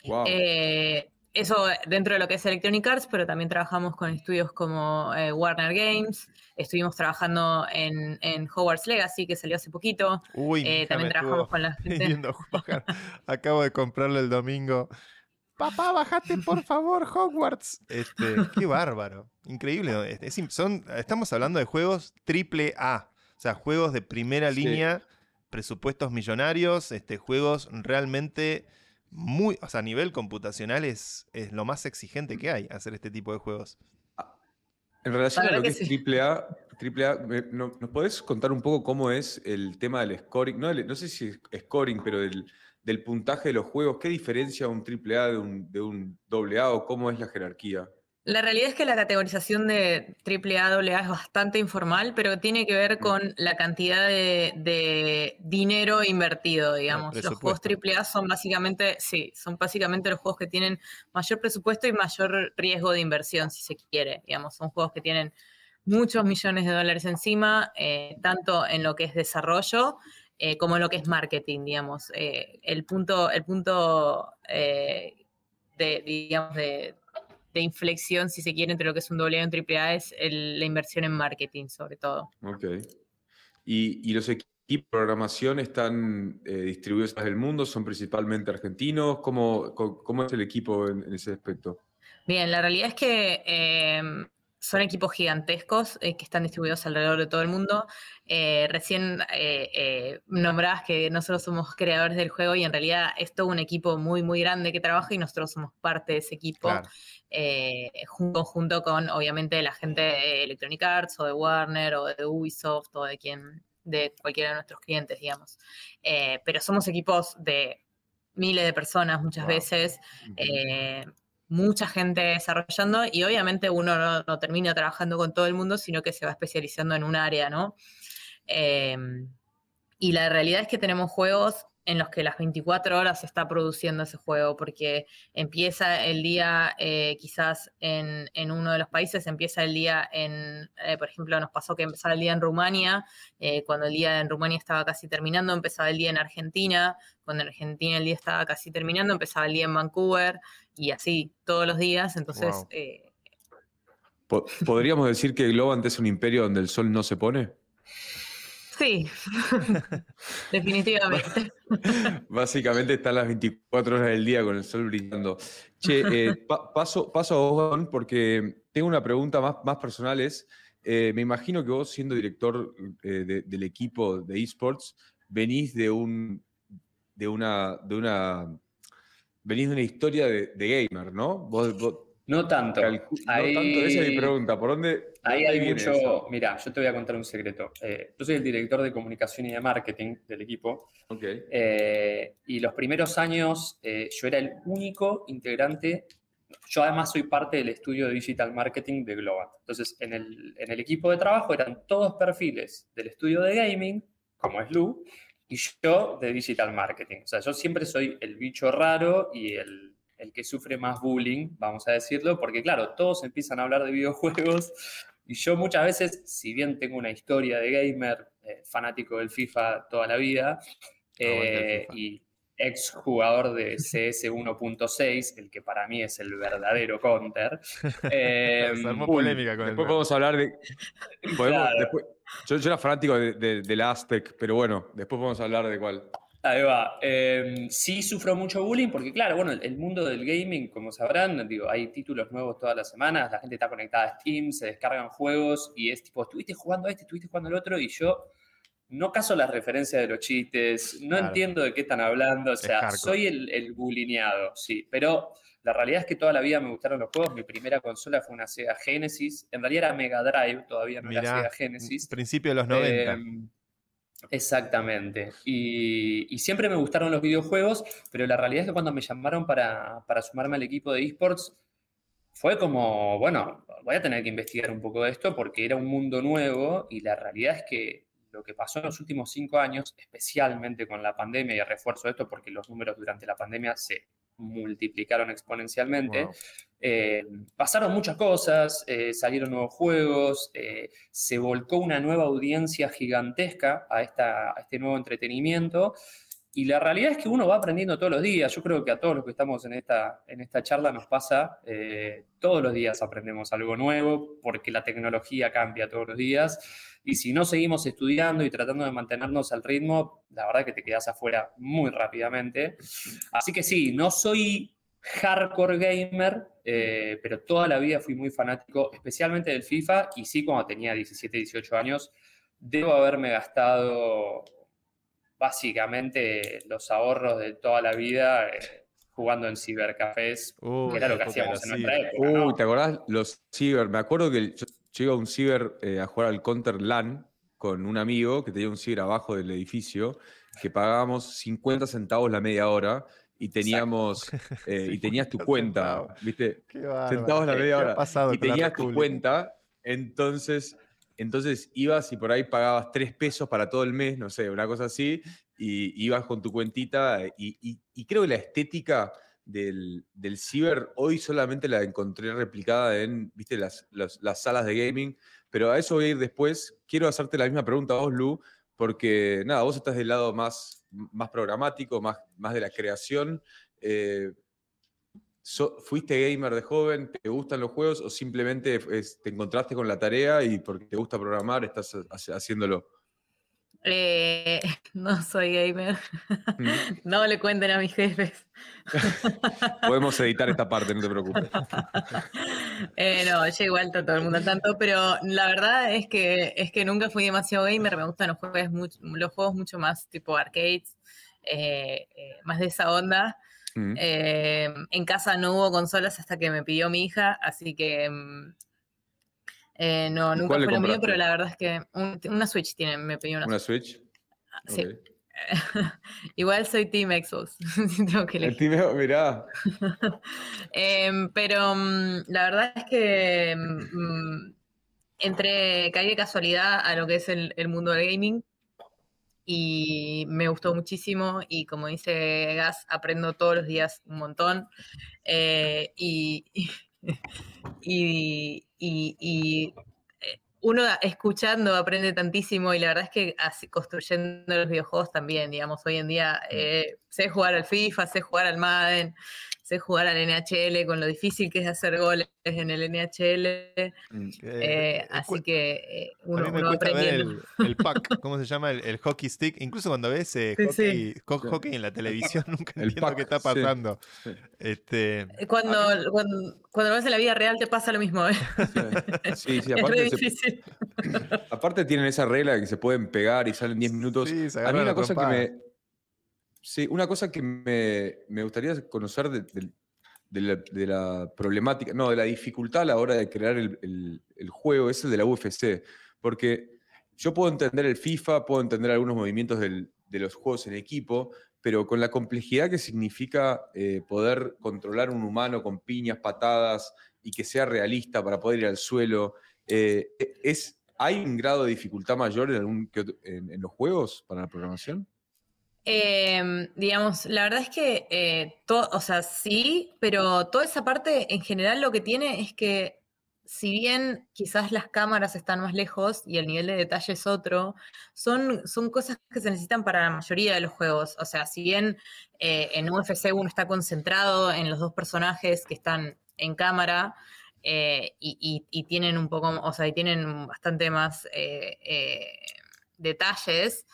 S3: Wow.
S5: Eh, eso dentro de lo que es Electronic Arts, pero también trabajamos con estudios como eh, Warner Games. Estuvimos trabajando en, en Hogwarts Legacy, que salió hace poquito.
S2: Uy,
S5: Eh, también trabajamos con la gente. [laughs]
S2: pidiendo jugar. Acabo de comprarlo el domingo. Papá, bajate por favor, Hogwarts. Este, qué [laughs] bárbaro. Increíble. ¿no? Es- es im- son, estamos hablando de juegos triple A. O sea, juegos de primera
S3: Sí.
S2: línea, presupuestos millonarios, este, juegos realmente muy. O sea, a nivel computacional es, es lo más exigente que hay hacer este tipo de juegos.
S3: En relación
S5: La
S3: a lo que es
S5: que sí.
S3: AAA, no- ¿nos podés contar un poco cómo es el tema del scoring? No, no sé si es scoring, pero del, del puntaje de los juegos. ¿Qué diferencia un AAA de un, de un AA o cómo es la jerarquía?
S5: La realidad es que la categorización de AAA, AA es bastante informal, pero tiene que ver con la cantidad de, de dinero invertido, digamos. Los juegos. AAA son básicamente, sí, son básicamente los juegos que tienen mayor presupuesto y mayor riesgo de inversión, si se quiere. Digamos, son juegos que tienen muchos millones de dólares encima, eh, tanto en lo que es desarrollo eh, como en lo que es marketing, digamos. Eh, el punto, el punto de, digamos, de, de inflexión, si se quiere, entre lo que es un doble y un triple A es el- la inversión en marketing, sobre todo.
S3: Ok. ¿Y, y los equipos de programación están eh, distribuidos en el mundo? ¿Son principalmente argentinos? ¿Cómo, cómo es el equipo en, en ese aspecto?
S5: Bien, la realidad es que eh, son equipos gigantescos eh, que están distribuidos alrededor de todo el mundo. Eh, recién eh, eh, nombrabas que nosotros somos creadores del juego y en realidad es todo un equipo muy, muy grande que trabaja y nosotros somos parte de ese equipo.
S2: Claro.
S5: junto, junto con, obviamente, la gente de Electronic Arts o de Warner o de Ubisoft o de quien, de cualquiera de nuestros clientes, digamos. Pero somos equipos de miles de personas muchas
S2: Wow.
S5: veces, mucha gente desarrollando y obviamente uno no, termina trabajando con todo el mundo, sino que se va especializando en un área, ¿no? Eh, y la realidad es que tenemos juegos en los que las 24 horas se está produciendo ese juego, porque empieza el día, eh, quizás en, en uno de los países, empieza el día en, eh, por ejemplo, nos pasó que empezaba el día en Rumania, eh, cuando el día en Rumania estaba casi terminando, empezaba el día en Argentina, cuando en Argentina el día estaba casi terminando, empezaba el día en Vancouver, y así todos los días, entonces...
S2: Wow.
S5: eh,
S3: Po- ¿Podríamos decir que Globant es un imperio donde el sol no se pone?
S5: Sí, [laughs] definitivamente. [laughs]
S3: Básicamente están las 24 horas del día con el sol brillando. Che, eh, [laughs] pa- paso, paso a vos, porque tengo una pregunta más, más personal. Es, eh, me imagino que vos, siendo director eh, de- del equipo de esports, venís de un de una, de una venís de una historia de, de gamer, ¿no? Vos, vos
S4: No tanto.
S3: calcu-
S4: Ahí-
S3: no tanto, esa es mi pregunta. ¿Por dónde?
S4: Ahí
S3: dónde
S4: hay
S3: viene
S4: mucho.
S3: eso?
S4: Mira, yo te voy a contar un secreto. Eh, yo soy el director de comunicación y de marketing del equipo.
S3: Ok.
S4: eh, y los primeros años eh, yo era el único integrante. Yo además soy parte del estudio de digital marketing de Globant. Entonces, en el, en el equipo de trabajo eran todos perfiles del estudio de gaming, como es Lu, y yo de digital marketing. O sea, yo siempre soy el bicho raro y el, el que sufre más bullying, vamos a decirlo, porque claro, todos empiezan a hablar de videojuegos y yo muchas veces, si bien tengo una historia de gamer, eh, fanático del FIFA toda la vida, eh, y, ex jugador de CS 1.6, el que para mí es el verdadero counter. [laughs]
S2: Armó
S3: Uy,
S2: polémica con el
S3: Después podemos hablar de. podemos-
S4: Claro.
S3: después- yo, yo era fanático de- de- del Aztec, pero bueno, después podemos hablar de cuál.
S4: Ahí va. Eh, sí sufro mucho bullying porque, claro, bueno, el, el mundo del gaming, como sabrán, digo, hay títulos nuevos todas las semanas, la gente está conectada a Steam, se descargan juegos y es tipo, estuviste jugando a este, estuviste jugando al otro y yo no caso las referencias de los chistes, no
S2: Claro.
S4: entiendo de qué están hablando, o sea, soy el, el bulineado, sí, pero la realidad es que toda la vida me gustaron los juegos, mi primera consola fue una Sega Genesis, en realidad era Mega Drive, todavía no era Sega Genesis.
S2: principio de los 90.
S4: Eh, exactamente. Y, y siempre me gustaron los videojuegos, pero la realidad es que cuando me llamaron para, para sumarme al equipo de esports, fue como, bueno, voy a tener que investigar un poco de esto porque era un mundo nuevo y la realidad es que lo que pasó en los últimos cinco años, especialmente con la pandemia, y refuerzo esto porque los números durante la pandemia se multiplicaron exponencialmente,
S2: Wow.
S4: eh, pasaron muchas cosas, eh, salieron nuevos juegos, eh, se volcó una nueva audiencia gigantesca a, esta, a este nuevo entretenimiento. Y la realidad es que uno va aprendiendo todos los días. Yo creo que a todos los que estamos en esta, en esta charla nos pasa, eh, todos los días aprendemos algo nuevo porque la tecnología cambia todos los días. Y si no seguimos estudiando y tratando de mantenernos al ritmo, la verdad que te quedas afuera muy rápidamente. Así que sí, no soy hardcore gamer, eh, pero toda la vida fui muy fanático, especialmente del FIFA, y sí, cuando tenía 17, 18 años, debo haberme gastado básicamente los ahorros de toda la vida eh, jugando en cibercafés, que era lo que hacíamos en
S2: los
S4: nuestra
S2: ciber.
S4: época. ¿no?
S3: Uy, ¿te acordás? Los ciber. Me acuerdo que yo, iba a un ciber eh, a jugar al Counter LAN con un amigo que tenía un ciber abajo del edificio, que pagábamos 50 centavos la media hora y teníamos [laughs] eh, y tenías tu
S2: 50
S3: cuenta. ¿viste?
S2: Qué bárbaro.
S3: Centavos la
S2: ¿Qué
S3: media hora. Y tenías tu cuenta, entonces, entonces ibas y por ahí pagabas 3 pesos para todo el mes, no sé, una cosa así, y ibas con tu cuentita. Y, y- creo que la estética del, ciber hoy solamente la encontré replicada en, viste, las, las- las salas de gaming, pero a eso voy a ir después. Quiero hacerte la misma pregunta a vos, Lu, porque nada, vos estás del lado más, programático, más, más de la creación. eh, so- ¿Fuiste gamer de joven? ¿Te gustan los juegos? ¿O simplemente es- te encontraste con la tarea y porque te gusta programar estás ha- haciéndolo?
S5: Eh, [laughs] no soy gamer.
S3: Mm. [laughs]
S5: No le cuenten a mis jefes. [laughs]
S3: Podemos editar esta parte, no te preocupes.
S5: Eh, no, yo igual todo el mundo tanto, pero la verdad es que es que nunca fui demasiado gamer, me gustan los juegos mucho, los juegos mucho más tipo arcades, eh, más de esa onda.
S3: Mm.
S5: Eh, en casa no hubo consolas hasta que me pidió mi hija, así que mm, eh, no, nunca fue lo mío, pero la verdad es que un- una Switch tiene, me pidió una,
S3: ¿Una
S5: Switch.
S3: Switch?
S5: Sí. [laughs] Igual soy Team Xbox, [laughs] si tengo que
S3: El timeo, mirá. [laughs]
S5: Em, pero mm, la verdad es que mm, entré, caí de casualidad a lo que es el, el mundo del gaming y me gustó muchísimo y como dice Gas, aprendo todos los días un montón eh, y, [laughs] y, y- y, eh, uno escuchando aprende tantísimo y la verdad es que así, construyendo los videojuegos también, digamos, hoy en día eh, sé jugar al FIFA, sé jugar al Madden, sé jugar al NHL con lo difícil que es hacer goles en el NHL,
S3: Mm.
S2: Eh,
S5: eh, así que eh,
S2: A
S5: uno,
S2: mí me
S5: uno va
S2: cuesta ver
S5: aprendiendo.
S2: el, el puck, ¿cómo se llama? El, el hockey stick. Incluso cuando ves eh,
S5: Sí,
S2: hockey, en la televisión, [laughs] nunca
S3: El
S2: entiendo
S3: puck,
S2: qué está pasando.
S3: Sí.
S2: Este,
S5: Cuando, cuando, cuando lo ves en la vida real te pasa lo mismo. ¿eh?
S3: Sí, sí, [laughs]
S5: es
S3: aparte, se-
S5: difícil. [laughs]
S3: aparte tienen esa regla de que se pueden pegar y salen 10 minutos. A mí
S2: agarran
S3: una
S2: a
S3: cosa que me. Sí, una cosa que me, me gustaría conocer de, de- la, problemática, no, de la dificultad a la hora de crear el, el- juego, es el de la UFC. Porque yo puedo entender el FIFA, puedo entender algunos movimientos del- de los juegos en equipo, pero con la complejidad que significa eh, poder controlar un humano con piñas, patadas y que sea realista para poder ir al suelo, eh, es, ¿hay un grado de dificultad mayor algún en- en los juegos para la programación?
S5: Eh, digamos, la verdad es que, eh, to- o sea, sí, pero toda esa parte en general lo que tiene es que si bien quizás las cámaras están más lejos y el nivel de detalle es otro, son, son cosas que se necesitan para la mayoría de los juegos. O sea, si bien eh, en UFC uno está concentrado en los dos personajes que están en cámara eh, y, tienen un poco, o sea, y tienen bastante más eh, detalles,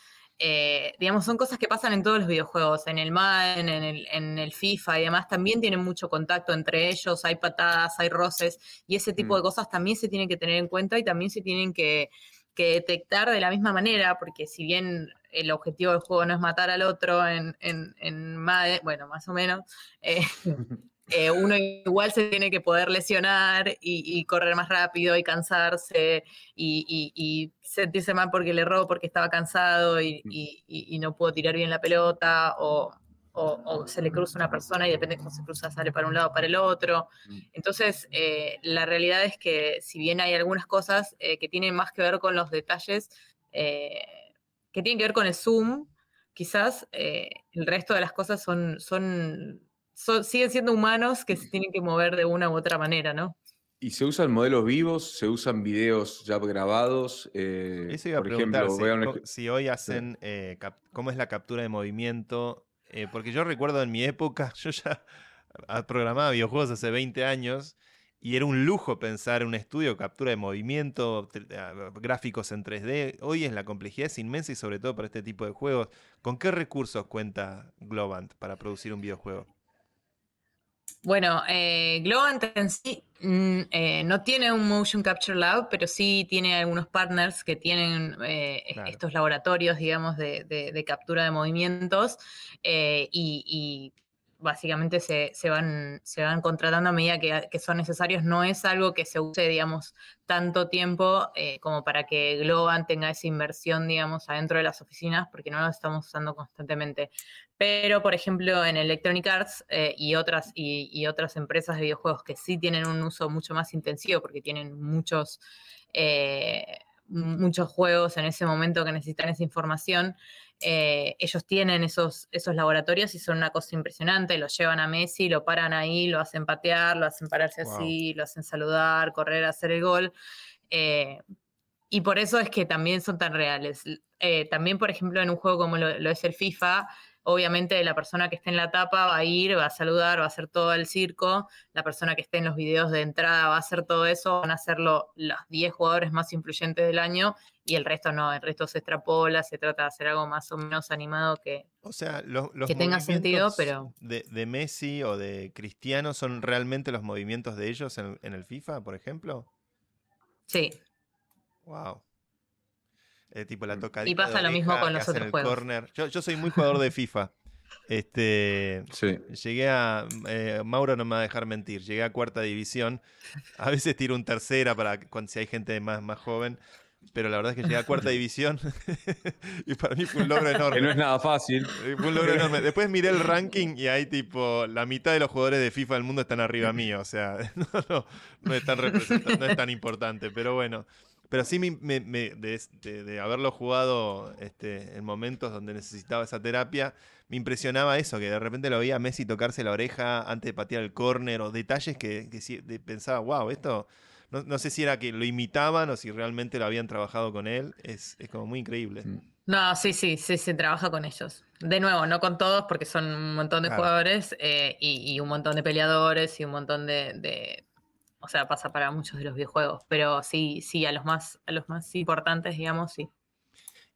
S5: eh, digamos, son cosas que pasan en todos los videojuegos, en el Madden, en el, en el FIFA y demás, también tienen mucho contacto entre ellos, hay patadas, hay roces, y ese tipo de mm. cosas también se tienen que tener en cuenta y también se tienen que, detectar de la misma manera, porque si bien el objetivo del juego no es matar al otro en, en, Madden, bueno, más o menos, eh, [laughs] [laughs] Eh, uno igual se tiene que poder lesionar y, correr más rápido y cansarse y, sentirse mal porque le erró, porque estaba cansado y, no pudo tirar bien la pelota o, se le cruza una persona y depende de cómo se cruza, sale para un lado o para el otro. Mm. Entonces, eh, la realidad es que si bien hay algunas cosas eh, que tienen más que ver con los detalles, que tienen que ver con el zoom, quizás el resto de las cosas son, son siguen siendo humanos que se tienen que mover de una u otra manera, ¿no?
S3: ¿Y se usan modelos vivos? ¿Se usan videos ya grabados?
S2: Eh, Eso iba a por preguntar, ejemplo, si, hoy hacen, eh, ¿cómo es la captura de movimiento? Eh, porque yo recuerdo en mi época, [laughs] yo ya programaba videojuegos hace 20 años y era un lujo pensar en un estudio de captura de movimiento, gráficos en 3D. Hoy es la complejidad es inmensa y sobre todo para este tipo de juegos. ¿Con qué recursos cuenta Globant para producir un videojuego?
S5: Bueno, eh, Globant en sí mm, eh, no tiene un Motion Capture Lab, pero sí tiene algunos partners que tienen eh, estos laboratorios, digamos, de, captura de movimientos y, básicamente se, van, se van contratando a medida que, son necesarios. No es algo que se use, digamos, tanto tiempo como para que Globant tenga esa inversión, digamos, adentro de las oficinas, porque no lo estamos usando constantemente. Pero, por ejemplo, en Electronic Arts eh, y, otras, y, otras empresas de videojuegos que sí tienen un uso mucho más intensivo porque tienen muchos, eh, muchos juegos en ese momento que necesitan esa información, eh, ellos tienen esos, esos laboratorios y son una cosa impresionante. Lo llevan a Messi, lo paran ahí, lo hacen patear, lo hacen pararse así, lo hacen saludar, correr, hacer el gol. y por eso es que también son tan reales. también, por ejemplo, en un juego como lo es el FIFA, Obviamente la persona que esté en la tapa va a ir, va a saludar, va a hacer todo el circo. La persona que esté en los videos de entrada va a hacer todo eso. Van a hacerlo los 10 jugadores más influyentes del año y el resto no. El resto se extrapola, se trata de hacer algo más o menos animado que,
S2: o sea, los,
S5: que tenga sentido, pero...
S2: De, Messi o de Cristiano son realmente los movimientos de ellos en, en el FIFA, por ejemplo.
S5: Sí.
S2: Wow. Eh, tipo la mm.
S5: Y pasa lo mismo con los otros juegos.
S2: Yo, soy muy jugador de FIFA. Este, Llegué a. Eh, Mauro no me va a dejar mentir. Llegué a cuarta división. A veces tiro un tercera para cuando si hay gente más, más joven. Pero la verdad es que llegué a cuarta [laughs] división [laughs] y para mí fue un logro enorme.
S3: Que no es nada fácil.
S2: Fue un logro enorme. Después miré el ranking y hay tipo la mitad de los jugadores de FIFA del mundo están arriba mío. O sea, [laughs] no, no es, tan no es tan importante. Pero bueno, pero sí me, de, haberlo jugado este, en momentos donde necesitaba esa terapia, me impresionaba eso, que de repente lo veía a Messi tocarse la oreja antes de patear el córner, o detalles que, pensaba, wow, esto, no, sé si era que lo imitaban o si realmente lo habían trabajado con él, es, como muy increíble.
S5: No, sí, sí, sí, se trabaja con ellos. De nuevo, no con todos, porque son un montón de jugadores eh, y, un montón de peleadores y un montón de o sea, pasa para muchos de los videojuegos, pero sí, sí, a los más, a los más importantes, digamos, sí.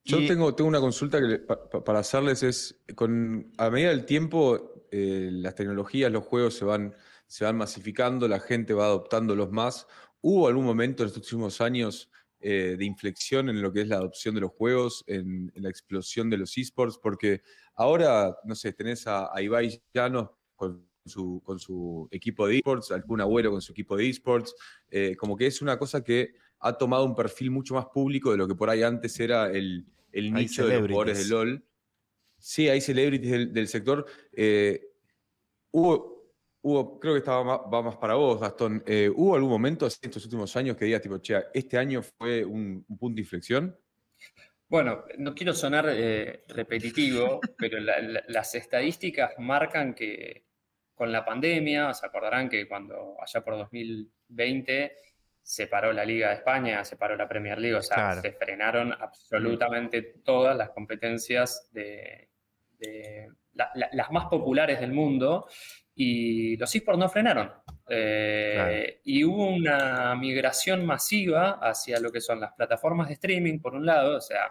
S3: Yo tengo, tengo una consulta que, para hacerles, es, con, a medida del tiempo, eh, las tecnologías, los juegos se van, se van masificando, la gente va adoptándolos más. ¿Hubo algún momento en estos últimos años eh, de inflexión en lo que es la adopción de los juegos, en, la explosión de los esports? Porque ahora, no sé, tenés a, a Ibai Llanos con su, con su equipo de esports, algún abuelo con su equipo de esports, eh, como que es una cosa que ha tomado un perfil mucho más público de lo que por ahí antes era el, el nicho de los jugadores de LOL. Sí, hay celebrities del, sector. Eh, hubo, hubo, creo que estaba va más para vos, Gastón. Eh, ¿Hubo algún momento en estos últimos años que digas, tipo, che, este año fue un, punto de inflexión?
S4: Bueno, no quiero sonar repetitivo, [laughs] pero las estadísticas marcan que con la pandemia, se acordarán que cuando allá por 2020 se paró la Liga de España, se paró la Premier League, o sea,
S2: Claro.
S4: se frenaron absolutamente todas las competencias de, de la- la- las más populares del mundo y los esports no frenaron. Eh,
S2: Claro.
S4: Y hubo una migración masiva hacia lo que son las plataformas de streaming, por un lado, o sea,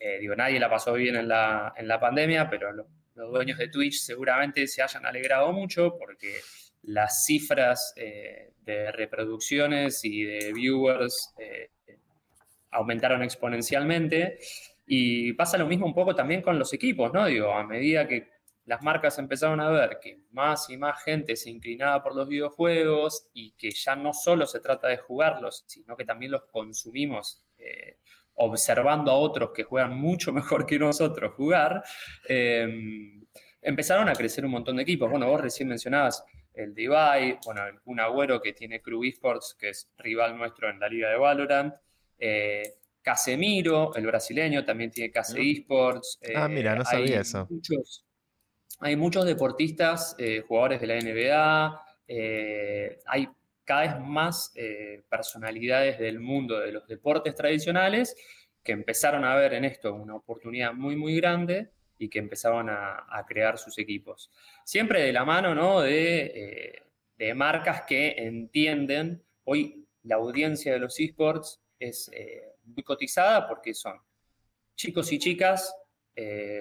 S4: eh, digo, nadie la pasó bien en la, en la pandemia, pero lo- los dueños de Twitch seguramente se hayan alegrado mucho porque las cifras eh, de reproducciones y de viewers eh, aumentaron exponencialmente. Y pasa lo mismo un poco también con los equipos, ¿no? Digo, a medida que las marcas empezaron a ver que más y más gente se inclinaba por los videojuegos y que ya no solo se trata de jugarlos, sino que también los consumimos eh, observando a otros que juegan mucho [laughs] mejor que nosotros jugar, eh, empezaron a crecer un montón de equipos. Bueno, vos recién mencionabas el Divide, bueno, Kun Agüero que tiene Crew Esports, que es rival nuestro en la liga de Valorant. eh, Casemiro, el brasileño, también tiene Case Esports.
S2: Ah, mira, no
S4: hay
S2: sabía eso.
S4: Muchos, hay muchos deportistas, eh, jugadores de la NBA, eh, hay cada vez más eh, personalidades del mundo de los deportes tradicionales que empezaron a ver en esto una oportunidad muy, muy grande y que empezaron a, crear sus equipos. Siempre de la mano ¿no? de, eh, de marcas que entienden, hoy la audiencia de los esports es eh, muy cotizada porque son chicos y chicas,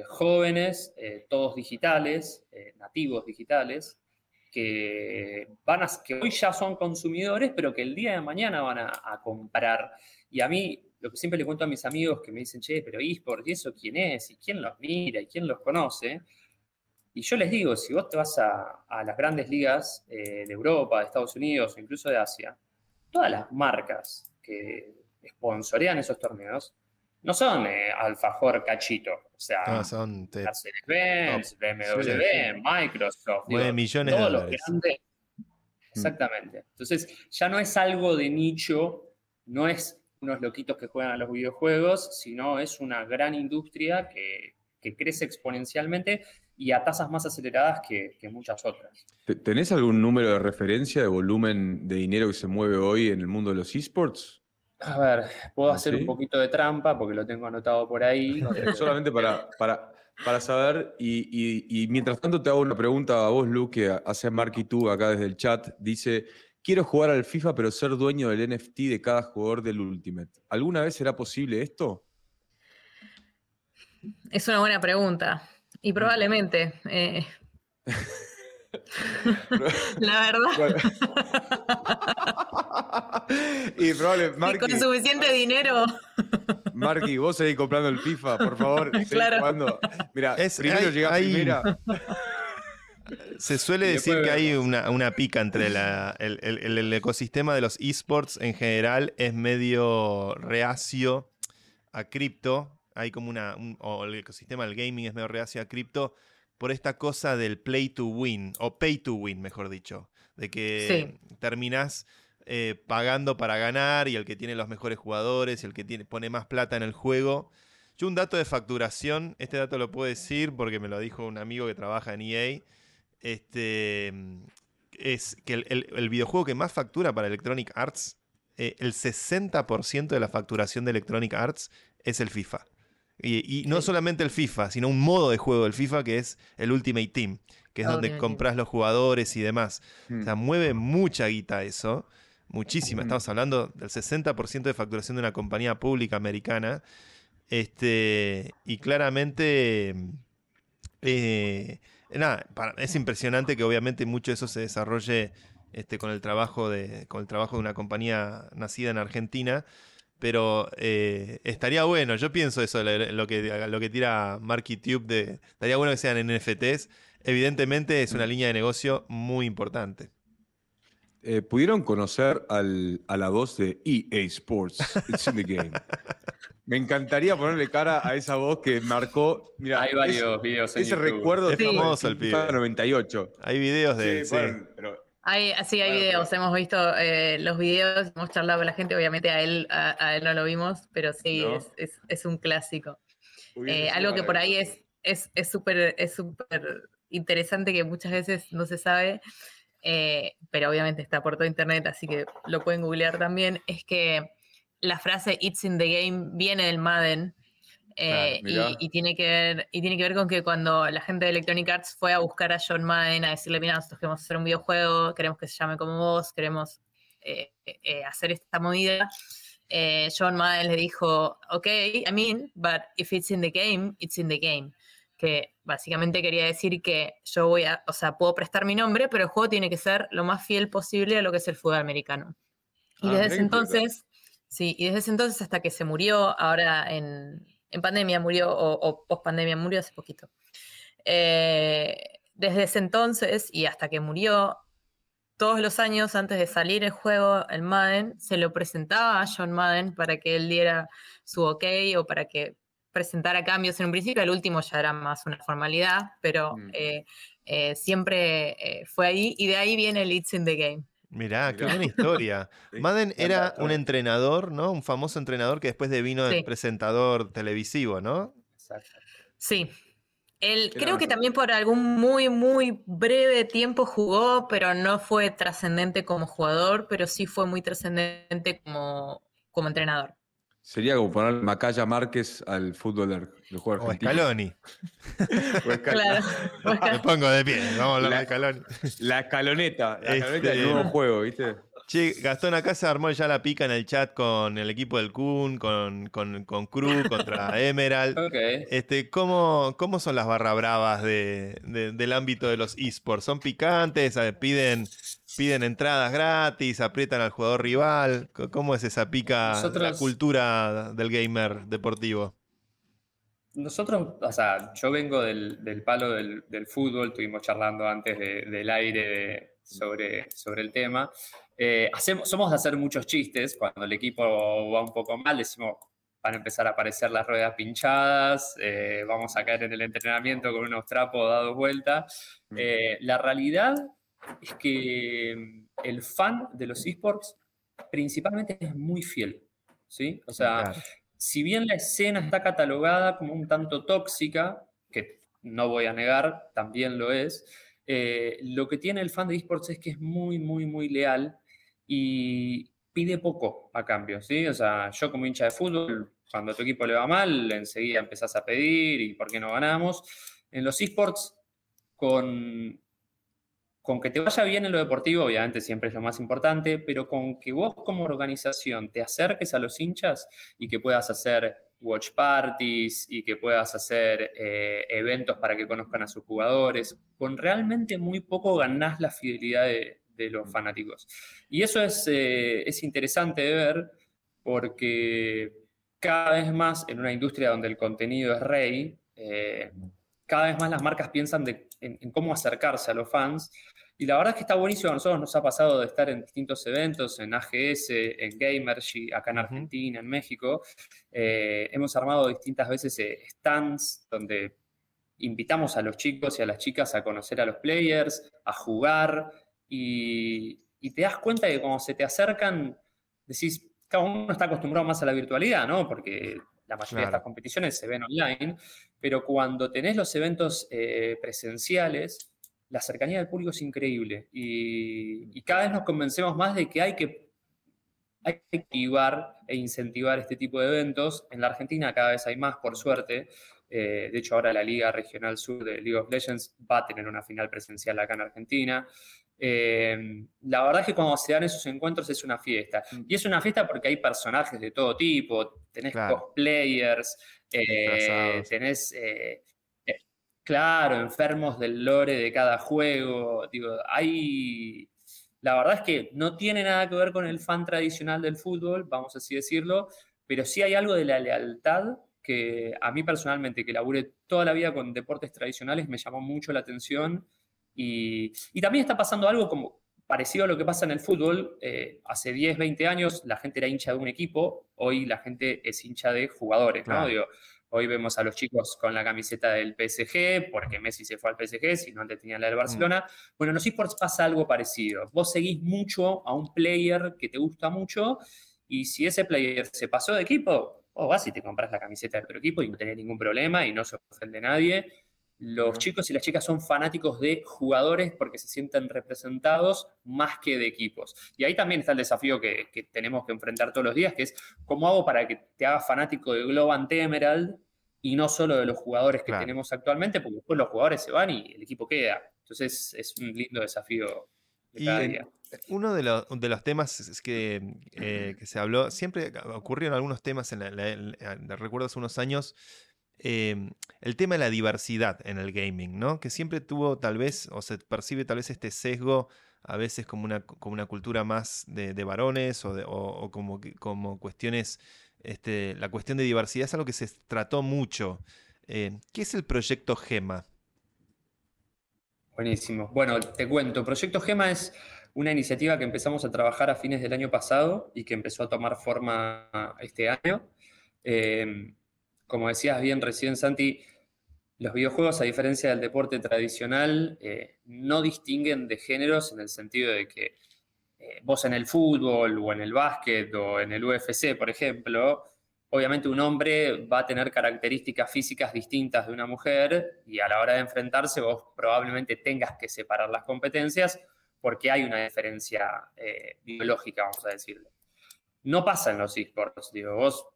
S4: jóvenes, todos digitales, nativos digitales, que, van a, que hoy ya son consumidores, pero que el día de mañana van a, comprar. Y a mí, lo que siempre le cuento a mis amigos que me dicen, che, pero eSport, ¿y eso quién es? ¿Y quién los mira? ¿Y quién los conoce? Y yo les digo, si vos te vas a, a las grandes ligas eh, de Europa, de Estados Unidos o incluso de Asia, todas las marcas que sponsorean esos torneos no son eh, Alfajor Cachito, o sea,
S2: No, son te-
S4: Mercedes-Benz, BMW,
S3: Sí.
S4: Microsoft,
S2: Nueve millones de
S4: los
S2: dólares.
S4: grandes. Exactamente. Entonces, ya no es algo de nicho, no es unos loquitos que juegan a los videojuegos, sino es una gran industria que, que crece exponencialmente y a tasas más aceleradas que, que muchas otras.
S3: ¿Te- ¿Tenés algún número de referencia de volumen de dinero que se mueve hoy en el mundo de los esports?
S4: A ver, puedo
S3: ¿Ah,
S4: hacer
S3: sí?
S4: un poquito de trampa porque lo tengo anotado por ahí. [laughs]
S3: Solamente para, para, para saber, y, y- y mientras tanto te hago una pregunta a vos, Lu, que hace Marky tú acá desde el chat. Dice, quiero jugar al FIFA pero ser dueño del NFT de cada jugador del Ultimate. ¿Alguna vez será posible esto?
S5: Es una buena pregunta. Y probablemente. eh, [laughs] [laughs] la verdad.
S3: y probable,
S5: que
S3: Marky,
S5: con suficiente dinero.
S3: Marky, vos seguís comprando el FIFA, por favor. [laughs]
S5: Claro.
S3: jugando. Mira,
S2: Es-
S3: primero llega primera.
S2: Se suele decir que hay una, una pica entre la- el- el- el ecosistema de los esports en general es medio reacio a cripto. Hay como una. un- o el ecosistema del gaming es medio reacio a cripto por esta cosa del play to win, o pay to win, mejor dicho. De que terminás eh, pagando para ganar y el que tiene los mejores jugadores y el que tiene, pone más plata en el juego. Yo un dato de facturación, este dato lo puedo decir porque me lo dijo un amigo que trabaja en EA, este, es que el, el- el videojuego que más factura para Electronic Arts, eh, el 60% de la facturación de Electronic Arts es el FIFA. Y, y no
S5: Sí.
S2: solamente el FIFA, sino un modo de juego del FIFA que es el Ultimate Team, que es donde compras los jugadores y demás.
S3: Mm.
S2: O sea, mueve mucha guita eso. Muchísima.
S3: Mm.
S2: Estamos hablando del 60% de facturación de una compañía pública americana. Este, y claramente, eh, nada, para- es impresionante que obviamente mucho de eso se desarrolle este, con, el trabajo de, con el trabajo de una compañía nacida en Argentina. Pero eh, estaría bueno, yo pienso eso, lo, que, lo que tira Marky Tube, de, estaría bueno que sean NFTs. Evidentemente es una línea de negocio muy importante.
S3: Eh, ¿Pudieron conocer al- a la voz de EA Sports? It's in the game. [laughs] Me encantaría ponerle cara a esa voz que marcó. Mira,
S4: Hay varios videos en
S3: ese
S4: YouTube.
S3: recuerdo
S2: Es
S3: de
S2: famoso el
S3: FIFA
S2: pibe.
S3: 98.
S2: Hay videos de...
S3: Sí,
S2: sí.
S3: bueno, pero
S5: Hay, sí, hay videos, hemos visto eh, los videos, hemos charlado con la gente, obviamente a él, a, a él no lo vimos, pero sí,
S3: No.
S5: es, es- es un clásico. Eh, algo que por ahí es es es súper es súper interesante que muchas veces no se sabe. eh, pero obviamente está por todo internet, así que lo pueden googlear también, es que la frase It's in the game viene del Madden. Eh,
S3: Claro,
S5: y, y tiene que ver, y tiene que ver con que cuando la gente de Electronic Arts fue a buscar a John Madden a decirle, mira, nosotros queremos hacer un videojuego, queremos que se llame como vos, queremos eh, eh, hacer esta movida, eh, John Madden le dijo, ok, I mean, but if it's in the game, it's in the game. Que básicamente quería decir que yo voy a, o sea, puedo prestar mi nombre, pero el juego tiene que ser lo más fiel posible a lo que es el fútbol americano. Y
S3: Ah,
S5: desde ese entonces, sí, y desde ese entonces hasta que se murió, ahora en, en pandemia murió, o, o post pandemia murió hace poquito. Eh, desde ese entonces y hasta que murió, todos los años antes de salir el juego, el Madden, se lo presentaba a John Madden para que él diera su ok o para que presentara cambios en un principio. El último ya era más una formalidad, pero
S3: Mm.
S5: eh, eh, siempre eh, fue ahí y de ahí viene el It's in the Game.
S2: Mirá, qué buena historia. [laughs]
S3: Sí,
S2: Madden era un entrenador, ¿no? Un famoso entrenador que después devino el
S5: Sí.
S2: presentador televisivo, ¿no?
S4: Exacto.
S5: Sí. Él, creo que también por algún muy, muy breve tiempo jugó, pero no fue trascendente como jugador, pero sí fue muy trascendente como, como entrenador.
S3: Sería como poner Macaya Márquez al fútbol del, del juego
S2: O
S3: argentino.
S2: Scaloni. [laughs]
S3: O Escal-
S5: Claro. [laughs]
S2: Me pongo de pie, vamos a hablar
S3: La-
S2: de Scaloni.
S3: La escaloneta, la escaloneta del
S2: Este-
S3: nuevo juego, ¿viste?
S2: Che, Gastón acá se armó ya la pica en el chat con el equipo del Kun, con, con, con Crew [laughs] contra Emerald.
S4: Ok.
S2: Este, ¿cómo, ¿Cómo son las barra bravas de, de- del ámbito de los esports? ¿Son picantes? Eh, ¿Piden, ¿Piden entradas gratis? ¿Aprietan al jugador rival? ¿Cómo es esa pica, la cultura del gamer deportivo?
S4: Nosotros, o sea, yo vengo del, del palo del, del fútbol, estuvimos charlando antes de- del aire de- sobre, sobre el tema. Eh, hacemos, somos de hacer muchos chistes, cuando el equipo va un poco mal, decimos, van a empezar a aparecer las ruedas pinchadas, eh, vamos a caer en el entrenamiento con unos trapos dados vuelta.
S3: Mm.
S4: Eh, la realidad es que el fan de los esports principalmente es muy fiel, ¿sí? O sea,
S2: Claro.
S4: si bien la escena está catalogada como un tanto tóxica, que no voy a negar, también lo es, eh, lo que tiene el fan de esports es que es muy, muy, muy leal y pide poco a cambio, ¿sí? O sea, yo como hincha de fútbol, cuando a tu equipo le va mal, enseguida empezás a pedir y por qué no ganamos. En los esports, con, con que te vaya bien en lo deportivo, obviamente siempre es lo más importante, pero con que vos como organización te acerques a los hinchas y que puedas hacer watch parties y que puedas hacer eh, eventos para que conozcan a sus jugadores, con realmente muy poco ganás la fidelidad de, los fanáticos. Y eso es, eh, es interesante de ver porque cada vez más en una industria donde el contenido es rey, eh, cada vez más las marcas piensan de- en, en cómo acercarse a los fans. Y la verdad es que está buenísimo. A nosotros nos ha pasado de estar en distintos eventos, en AGS, en Gamergy, acá en. Argentina, en México. Eh, hemos armado distintas veces eh, stands donde invitamos a los chicos y a las chicas a conocer a los players, a jugar, y, y te das cuenta que cuando se te acercan, decís, cada uno está acostumbrado más a la virtualidad, ¿no? Porque la mayoría de estas competiciones se ven online, pero cuando tenés los eventos eh, presenciales, la cercanía del público es increíble y, y cada vez nos convencemos más de que hay que, hay que activar e incentivar este tipo de eventos. En la Argentina cada vez hay más, por suerte. Eh, de hecho, ahora la Liga Regional Sur de League of Legends va a tener una final presencial acá en Argentina. Eh, la verdad es que cuando se dan esos encuentros es una fiesta. Y es una fiesta porque hay personajes de todo tipo, tenés
S2: Claro.
S4: cosplayers, eh, tenés, eh, eh, claro, enfermos del lore de cada juego. Digo, hay... La verdad es que no tiene nada que ver con el fan tradicional del fútbol, vamos así decirlo, pero sí hay algo de la lealtad que a mí personalmente, que laburé toda la vida con deportes tradicionales, me llamó mucho la atención. Y, y también está pasando algo como parecido a lo que pasa en el fútbol. Eh, hace 10, 20 años la gente era hincha de un equipo, hoy la gente es hincha de jugadores, ¿no? Digo, hoy vemos a los chicos con la camiseta del PSG, porque Messi se fue al PSG, si no antes tenían la del Barcelona. Bueno, en los esports pasa algo parecido. Vos seguís mucho a un player que te gusta mucho, y si ese player se pasó de equipo, vos vas y te compras la camiseta del otro equipo y no tenés ningún problema y no se ofende nadie. Los chicos y las chicas son fanáticos de jugadores porque se sienten representados más que de equipos. Y ahí también está el desafío que, tenemos que enfrentar todos los días, que es cómo hago para que te hagas fanático de Globant Emerald y no solo de los jugadores que tenemos actualmente, porque después los jugadores se van y el equipo queda. Entonces es un lindo desafío de cada día.
S2: Uno de los, de los temas que, eh, que, se habló, siempre ocurrieron algunos temas, en la, recuerdo hace unos años, Em, el tema de la diversidad en el gaming, ¿no? Que siempre tuvo tal vez, o se percibe tal vez este sesgo, a veces como una, como una cultura más de, varones o, como, como cuestiones, este, la cuestión de diversidad es algo que se trató mucho. Eh, ¿Qué es el proyecto GEMA?
S4: Buenísimo. Bueno, te cuento, Proyecto GEMA es una iniciativa que empezamos a trabajar a fines del año pasado y que empezó a tomar forma este año. Em, como decías bien recién, Santi, los videojuegos, a diferencia del deporte tradicional, eh, no distinguen de géneros en el sentido de que eh, vos en el fútbol o en el básquet o en el UFC, por ejemplo, obviamente un hombre va a tener características físicas distintas de una mujer y a la hora de enfrentarse vos probablemente tengas que separar las competencias porque hay una diferencia eh, biológica, vamos a decirlo. No pasa en los esports, digo, vos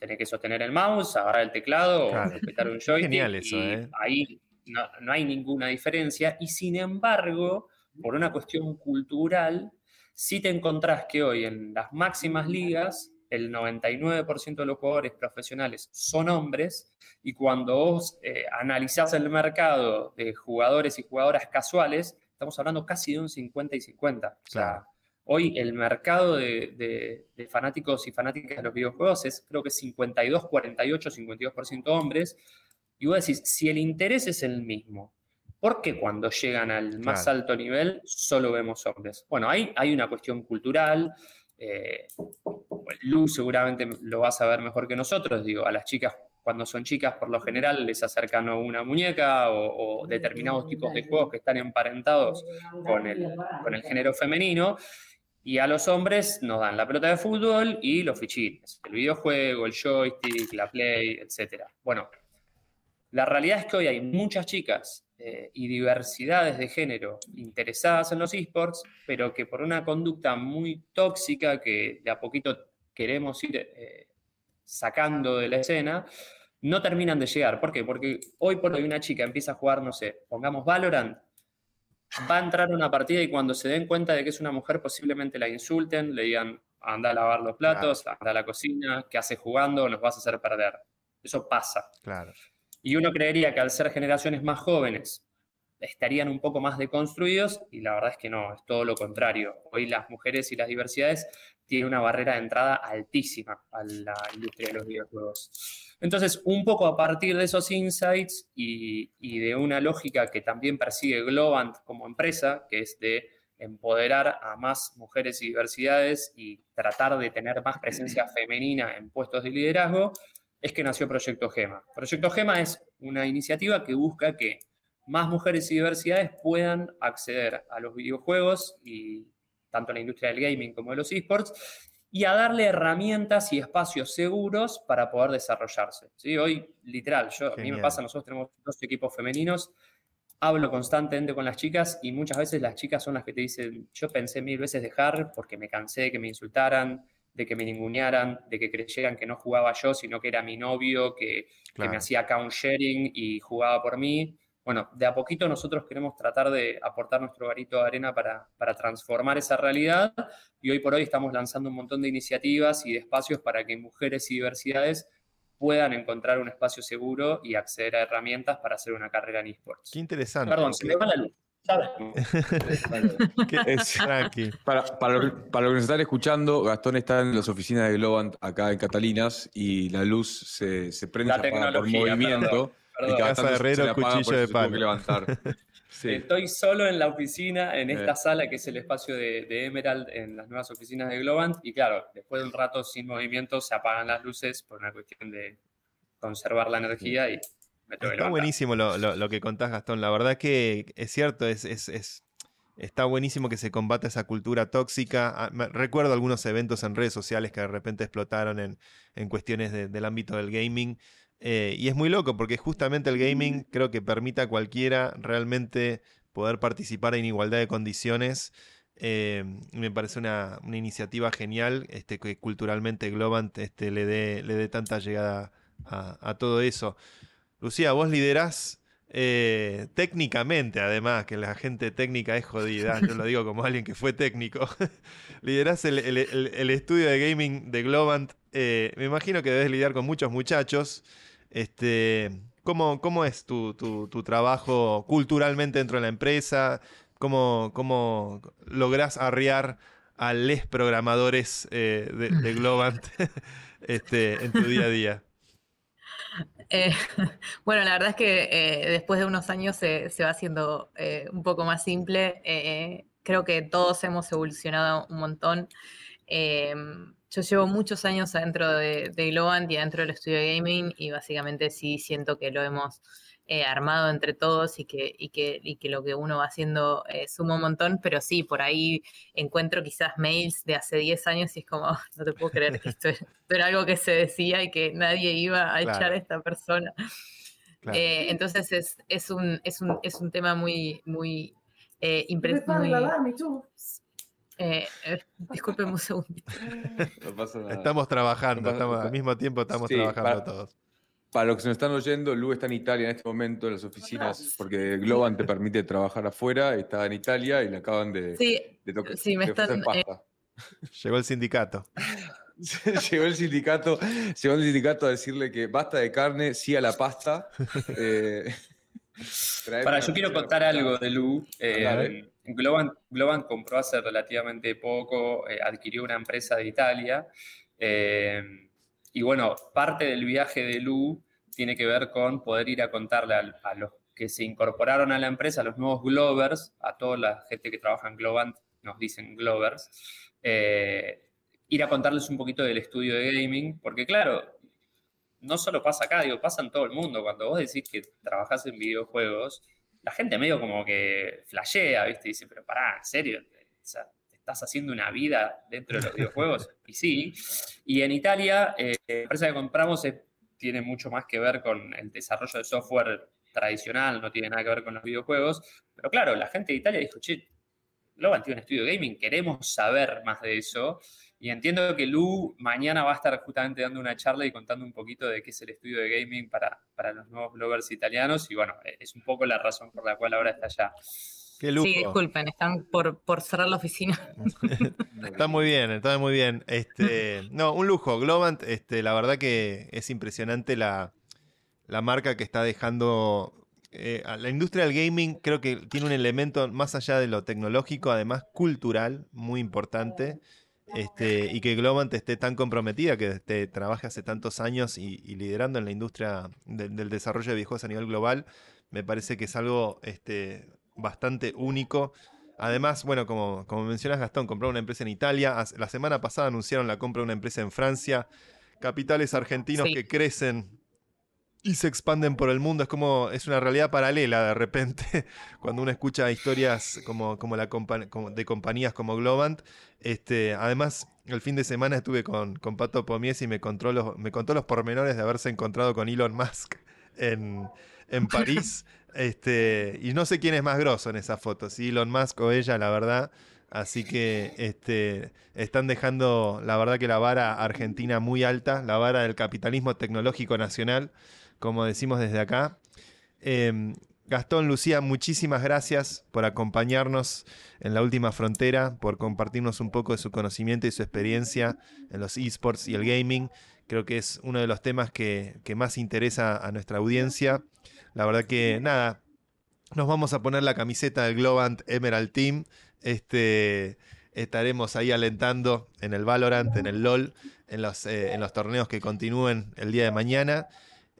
S4: tenés que sostener el mouse, agarrar el teclado o apretar un joystick. Genial eso, y ¿eh? Ahí no, hay ninguna diferencia. Y sin embargo, por una cuestión cultural, si te encontrás que hoy en las máximas ligas el 99% de los jugadores profesionales son hombres y cuando vos eh, analizás el mercado de jugadores y jugadoras casuales, estamos hablando casi de un 50 y 50. O sea, Hoy el mercado de, fanáticos y fanáticas de los videojuegos es creo que 52, 48, 52% hombres. Y vos decís, si el interés es el mismo, ¿por qué cuando llegan al más alto nivel solo vemos hombres? Bueno, ahí hay una cuestión cultural. Eh, Luz seguramente lo vas a ver mejor que nosotros. Digo, a las chicas cuando son chicas, por lo general, les acercan una muñeca o, determinados tipos de juegos que están emparentados con el, con el género femenino. Y a los hombres nos dan la pelota de fútbol y los fichines, el videojuego, el joystick, la play, etc. Bueno, la realidad es que hoy hay muchas chicas eh, y diversidades de género interesadas en los esports, pero que por una conducta muy tóxica que de a poquito queremos ir eh, sacando de la escena, no terminan de llegar. ¿Por qué? Porque hoy por hoy una chica empieza a jugar, no sé, pongamos Valorant, va a entrar a una partida y cuando se den cuenta de que es una mujer, posiblemente la insulten, le digan, anda a lavar los platos, anda a la cocina, ¿qué haces jugando? Nos vas a hacer perder. Eso pasa.
S2: Claro.
S4: Y uno creería que al ser generaciones más jóvenes estarían un poco más deconstruidos y la verdad es que no, es todo lo contrario. Hoy las mujeres y las diversidades tienen una barrera de entrada altísima a la industria de los videojuegos. Entonces, un poco a partir de esos insights y, de una lógica que también persigue Globant como empresa, que es de empoderar a más mujeres y diversidades y tratar de tener más presencia femenina en puestos de liderazgo, es que nació Proyecto Gema. Proyecto Gema es una iniciativa que busca que más mujeres y diversidades puedan acceder a los videojuegos y tanto la industria del gaming como de los esports y a darle herramientas y espacios seguros para poder desarrollarse. ¿sí? Hoy, literal, yo, a mí me pasa, nosotros tenemos dos equipos femeninos, hablo constantemente con las chicas y muchas veces las chicas son las que te dicen, yo pensé mil veces dejar porque me cansé de que me insultaran, de que me ningunearan, de que creyeran que no jugaba yo, sino que era mi novio, que, que me hacía account sharing y jugaba por mí bueno, de a poquito nosotros queremos tratar de aportar nuestro garito de arena para, transformar esa realidad y hoy por hoy estamos lanzando un montón de iniciativas y de espacios para que mujeres y diversidades puedan encontrar un espacio seguro y acceder a herramientas para hacer una carrera en esports.
S2: Qué interesante.
S4: Perdón, se me va la luz. [laughs]
S3: para, para, lo, para, lo, que nos están escuchando, Gastón está en las oficinas de Globant acá en Catalinas y la luz se, se prende por movimiento.
S2: Mi casa de herrero, cuchillo de pan. levantar. [laughs]
S4: Estoy solo en la oficina, en esta eh. sala que es el espacio de, Emerald en las nuevas oficinas de Globant. Y claro, después de un rato sin movimiento se apagan las luces por una cuestión de conservar la energía y me tengo
S2: Está buenísimo lo, que contás, Gastón. La verdad que es cierto, es, es, está buenísimo que se combata esa cultura tóxica. Ah, recuerdo algunos eventos en redes sociales que de repente explotaron en, cuestiones del ámbito del gaming Eh, y es muy loco porque justamente el gaming creo que permite a cualquiera realmente poder participar en igualdad de condiciones. Eh, me parece una, una iniciativa genial este, que culturalmente Globant este, le dé le dé tanta llegada a, todo eso. Lucía, vos liderás eh, técnicamente, además, que la gente técnica es jodida, yo lo digo como alguien que fue técnico. [laughs] liderás el, el- estudio de gaming de Globant. me imagino que debes lidiar con muchos muchachos. Este, ¿cómo, cómo es tu, tu- trabajo culturalmente dentro de la empresa? ¿Cómo, cómo lográs arriar a les programadores eh, de, de Globant [laughs] este, en tu día a día? [laughs]
S5: Eh, bueno, la verdad es que eh, después de unos años se, se va haciendo un poco más simple. Creo que todos hemos evolucionado un montón. Yo llevo muchos años adentro de, de Globant y adentro del estudio de gaming y básicamente sí siento que lo hemos eh, armado entre todos y que, y, que, y que lo que uno va haciendo eh, suma un montón, pero sí, por ahí encuentro quizás mails de hace 10 años y es como, [laughs] "Ah, no te puedo creer que esto, [laughs] esto era algo que se decía y que nadie iba a echar a esta persona.
S2: Claro.
S5: Eh, entonces es, es, un, es, un, es un tema muy, muy, eh, muy eh, eh, un segundito. [laughs]
S3: No pasa nada.
S2: Estamos trabajando,
S3: No pasa-
S2: estamos, al mismo tiempo estamos
S3: Sí,
S2: trabajando
S3: para-
S2: todos.
S3: Para los que se nos están oyendo, Lu está en Italia en este momento, en las oficinas, porque Globan te permite trabajar afuera, está en Italia y le acaban de,
S5: Sí,
S3: de tocar
S5: sí, me
S3: de
S5: eh,
S3: pasta.
S2: Llegó el sindicato. [laughs]
S3: llegó el sindicato, llegó el sindicato a decirle que basta de carne, sí a la pasta. [laughs] eh,
S4: Para, yo quiero contar algo de Lu. Eh. Globan, Globan compró hace relativamente poco, eh, adquirió una empresa de Italia. eh, y bueno, parte del viaje de Lu tiene que ver con poder ir a contarle al- a, los que se incorporaron a la empresa, a los nuevos Glovers, a toda la gente que trabaja en Globant, nos dicen Glovers, eh, ir a contarles un poquito del estudio de gaming, porque claro, no solo pasa acá, digo, pasa en todo el mundo. Cuando vos decís que trabajás en videojuegos, la gente medio como que flashea, ¿viste? Y dice, pero pará, ¿en serio? O sea, ¿te estás haciendo una vida dentro de los videojuegos? [laughs] Y sí. Y en Italia, eh, la empresa que compramos es- tiene mucho más que ver con el desarrollo de software tradicional, no tiene nada que ver con los videojuegos. Pero claro, la gente de Italia dijo, che, Globan tiene un estudio de gaming, queremos saber más de eso. Y entiendo que Lu mañana va a estar justamente dando una charla y contando un poquito de qué es el estudio de gaming para, para los nuevos bloggers italianos. Y bueno, eh, es un poco la razón por la cual ahora está allá.
S2: Qué lujo.
S5: sí, disculpen, están por, por cerrar la oficina. [laughs]
S2: Está muy bien, está muy bien. Este, no, un lujo. Globant, este, la verdad que es impresionante la, la marca que está dejando. eh, a la industria del gaming creo que tiene un elemento más allá de lo tecnológico, además cultural, muy importante. Este, y que Globant esté tan comprometida, que este, trabaje hace tantos años y, y liderando en la industria del- del desarrollo de videojuegos a nivel global, me parece que es algo este, bastante único. Además, bueno, como, como mencionas Gastón, compraron una empresa en Italia. La semana pasada anunciaron la compra de una empresa en Francia. Capitales argentinos
S5: Sí.
S2: que crecen y se expanden por el mundo. Es como, es una realidad paralela de repente, [laughs] cuando uno escucha historias como, como la compa- como de compañías como Globant. Este, además, el fin de semana estuve con, con Pato Pomies y me contó, los, me contó los pormenores de haberse encontrado con Elon Musk [laughs] en, en París. [laughs] Este, y no sé quién es más grosso en esa foto, si Elon Musk o ella, la verdad. Así que este, están dejando, la verdad que la vara argentina muy alta, la vara del capitalismo tecnológico nacional, como decimos desde acá. Em, Gastón, Lucía, muchísimas gracias por acompañarnos en la última frontera, por compartirnos un poco de su conocimiento y su experiencia en los esports y el gaming. Creo que es uno de los temas que, más interesa a nuestra audiencia. La verdad que nada, nos vamos a poner la camiseta del Globant Emerald Team. Este, estaremos ahí alentando en el Valorant, en el LOL, en los, eh, en los torneos que continúen el día de mañana.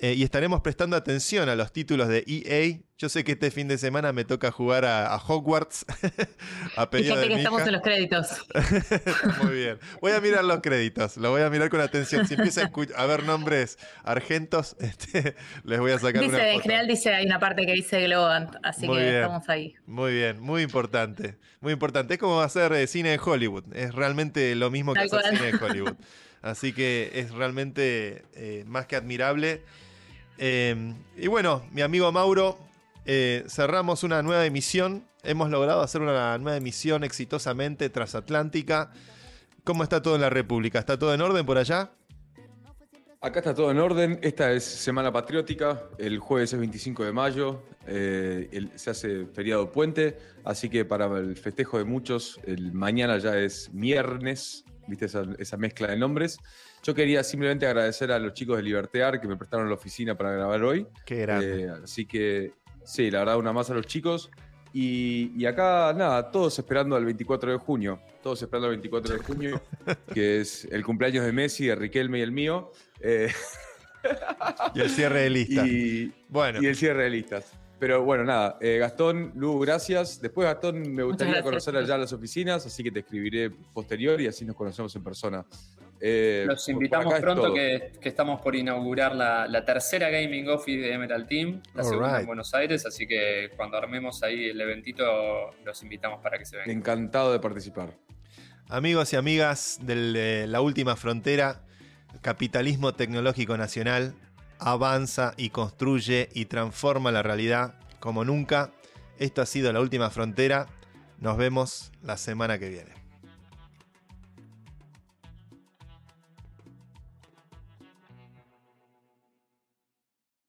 S2: Eh, y estaremos prestando atención a los títulos de EA. Yo sé que este fin de semana me toca jugar a, a Hogwarts. [laughs] a pedido
S5: Fíjate
S2: de
S5: que
S2: mi
S5: estamos
S2: hija.
S5: en los créditos. [laughs]
S2: Muy bien. Voy a mirar los créditos. Lo voy a mirar con atención. Si empieza a, a ver nombres argentos, [laughs] este, les voy a sacar una
S5: Dice, en
S2: foto.
S5: general dice, hay una parte que dice Globant, así
S2: Muy
S5: que
S2: bien.
S5: estamos ahí.
S2: Muy bien, muy importante. Muy importante. Es como hacer eh, cine de Hollywood. Es realmente lo mismo que
S5: Tal
S2: hacer
S5: cual.
S2: cine de Hollywood. Así que es realmente eh, más que admirable. Eh, y bueno, mi amigo Mauro, eh, cerramos una nueva emisión. Hemos logrado hacer una nueva emisión exitosamente transatlántica. ¿Cómo está todo en la República? ¿Está todo en orden por allá?
S3: Acá está todo en orden. Esta es Semana Patriótica. El jueves es 25 de mayo. eh, se hace feriado puente. Así que para el festejo de muchos, el mañana ya es viernes. ¿Viste esa, esa mezcla de nombres? Yo quería simplemente agradecer a los chicos de Libertear que me prestaron la oficina para grabar hoy.
S2: Qué grande.
S3: Eh, así que, sí, la verdad, una más a los chicos. Y, y acá, nada, todos esperando al 24 de junio. Todos esperando al 24 de junio, [laughs] que es el cumpleaños de Messi, de Riquelme y el mío. Eh,
S2: y el cierre de lista. [laughs]
S3: y,
S2: bueno,
S3: y el cierre de listas. Pero bueno, nada, eh, Gastón, Lu, gracias. Después, Gastón, me gustaría conocer allá las oficinas, así que te escribiré posterior y así nos conocemos en persona. Eh,
S4: Los invitamos
S3: es
S4: pronto que, que estamos por inaugurar la, la tercera Gaming Office de Emerald Team, la segunda en Buenos Aires, así que cuando armemos ahí el eventito los invitamos para que se vengan.
S3: Encantado de participar.
S2: amigos y amigas de la última frontera, capitalismo tecnológico nacional avanza y construye y transforma la realidad como nunca. Esto ha sido la última frontera. Nos vemos la semana que viene.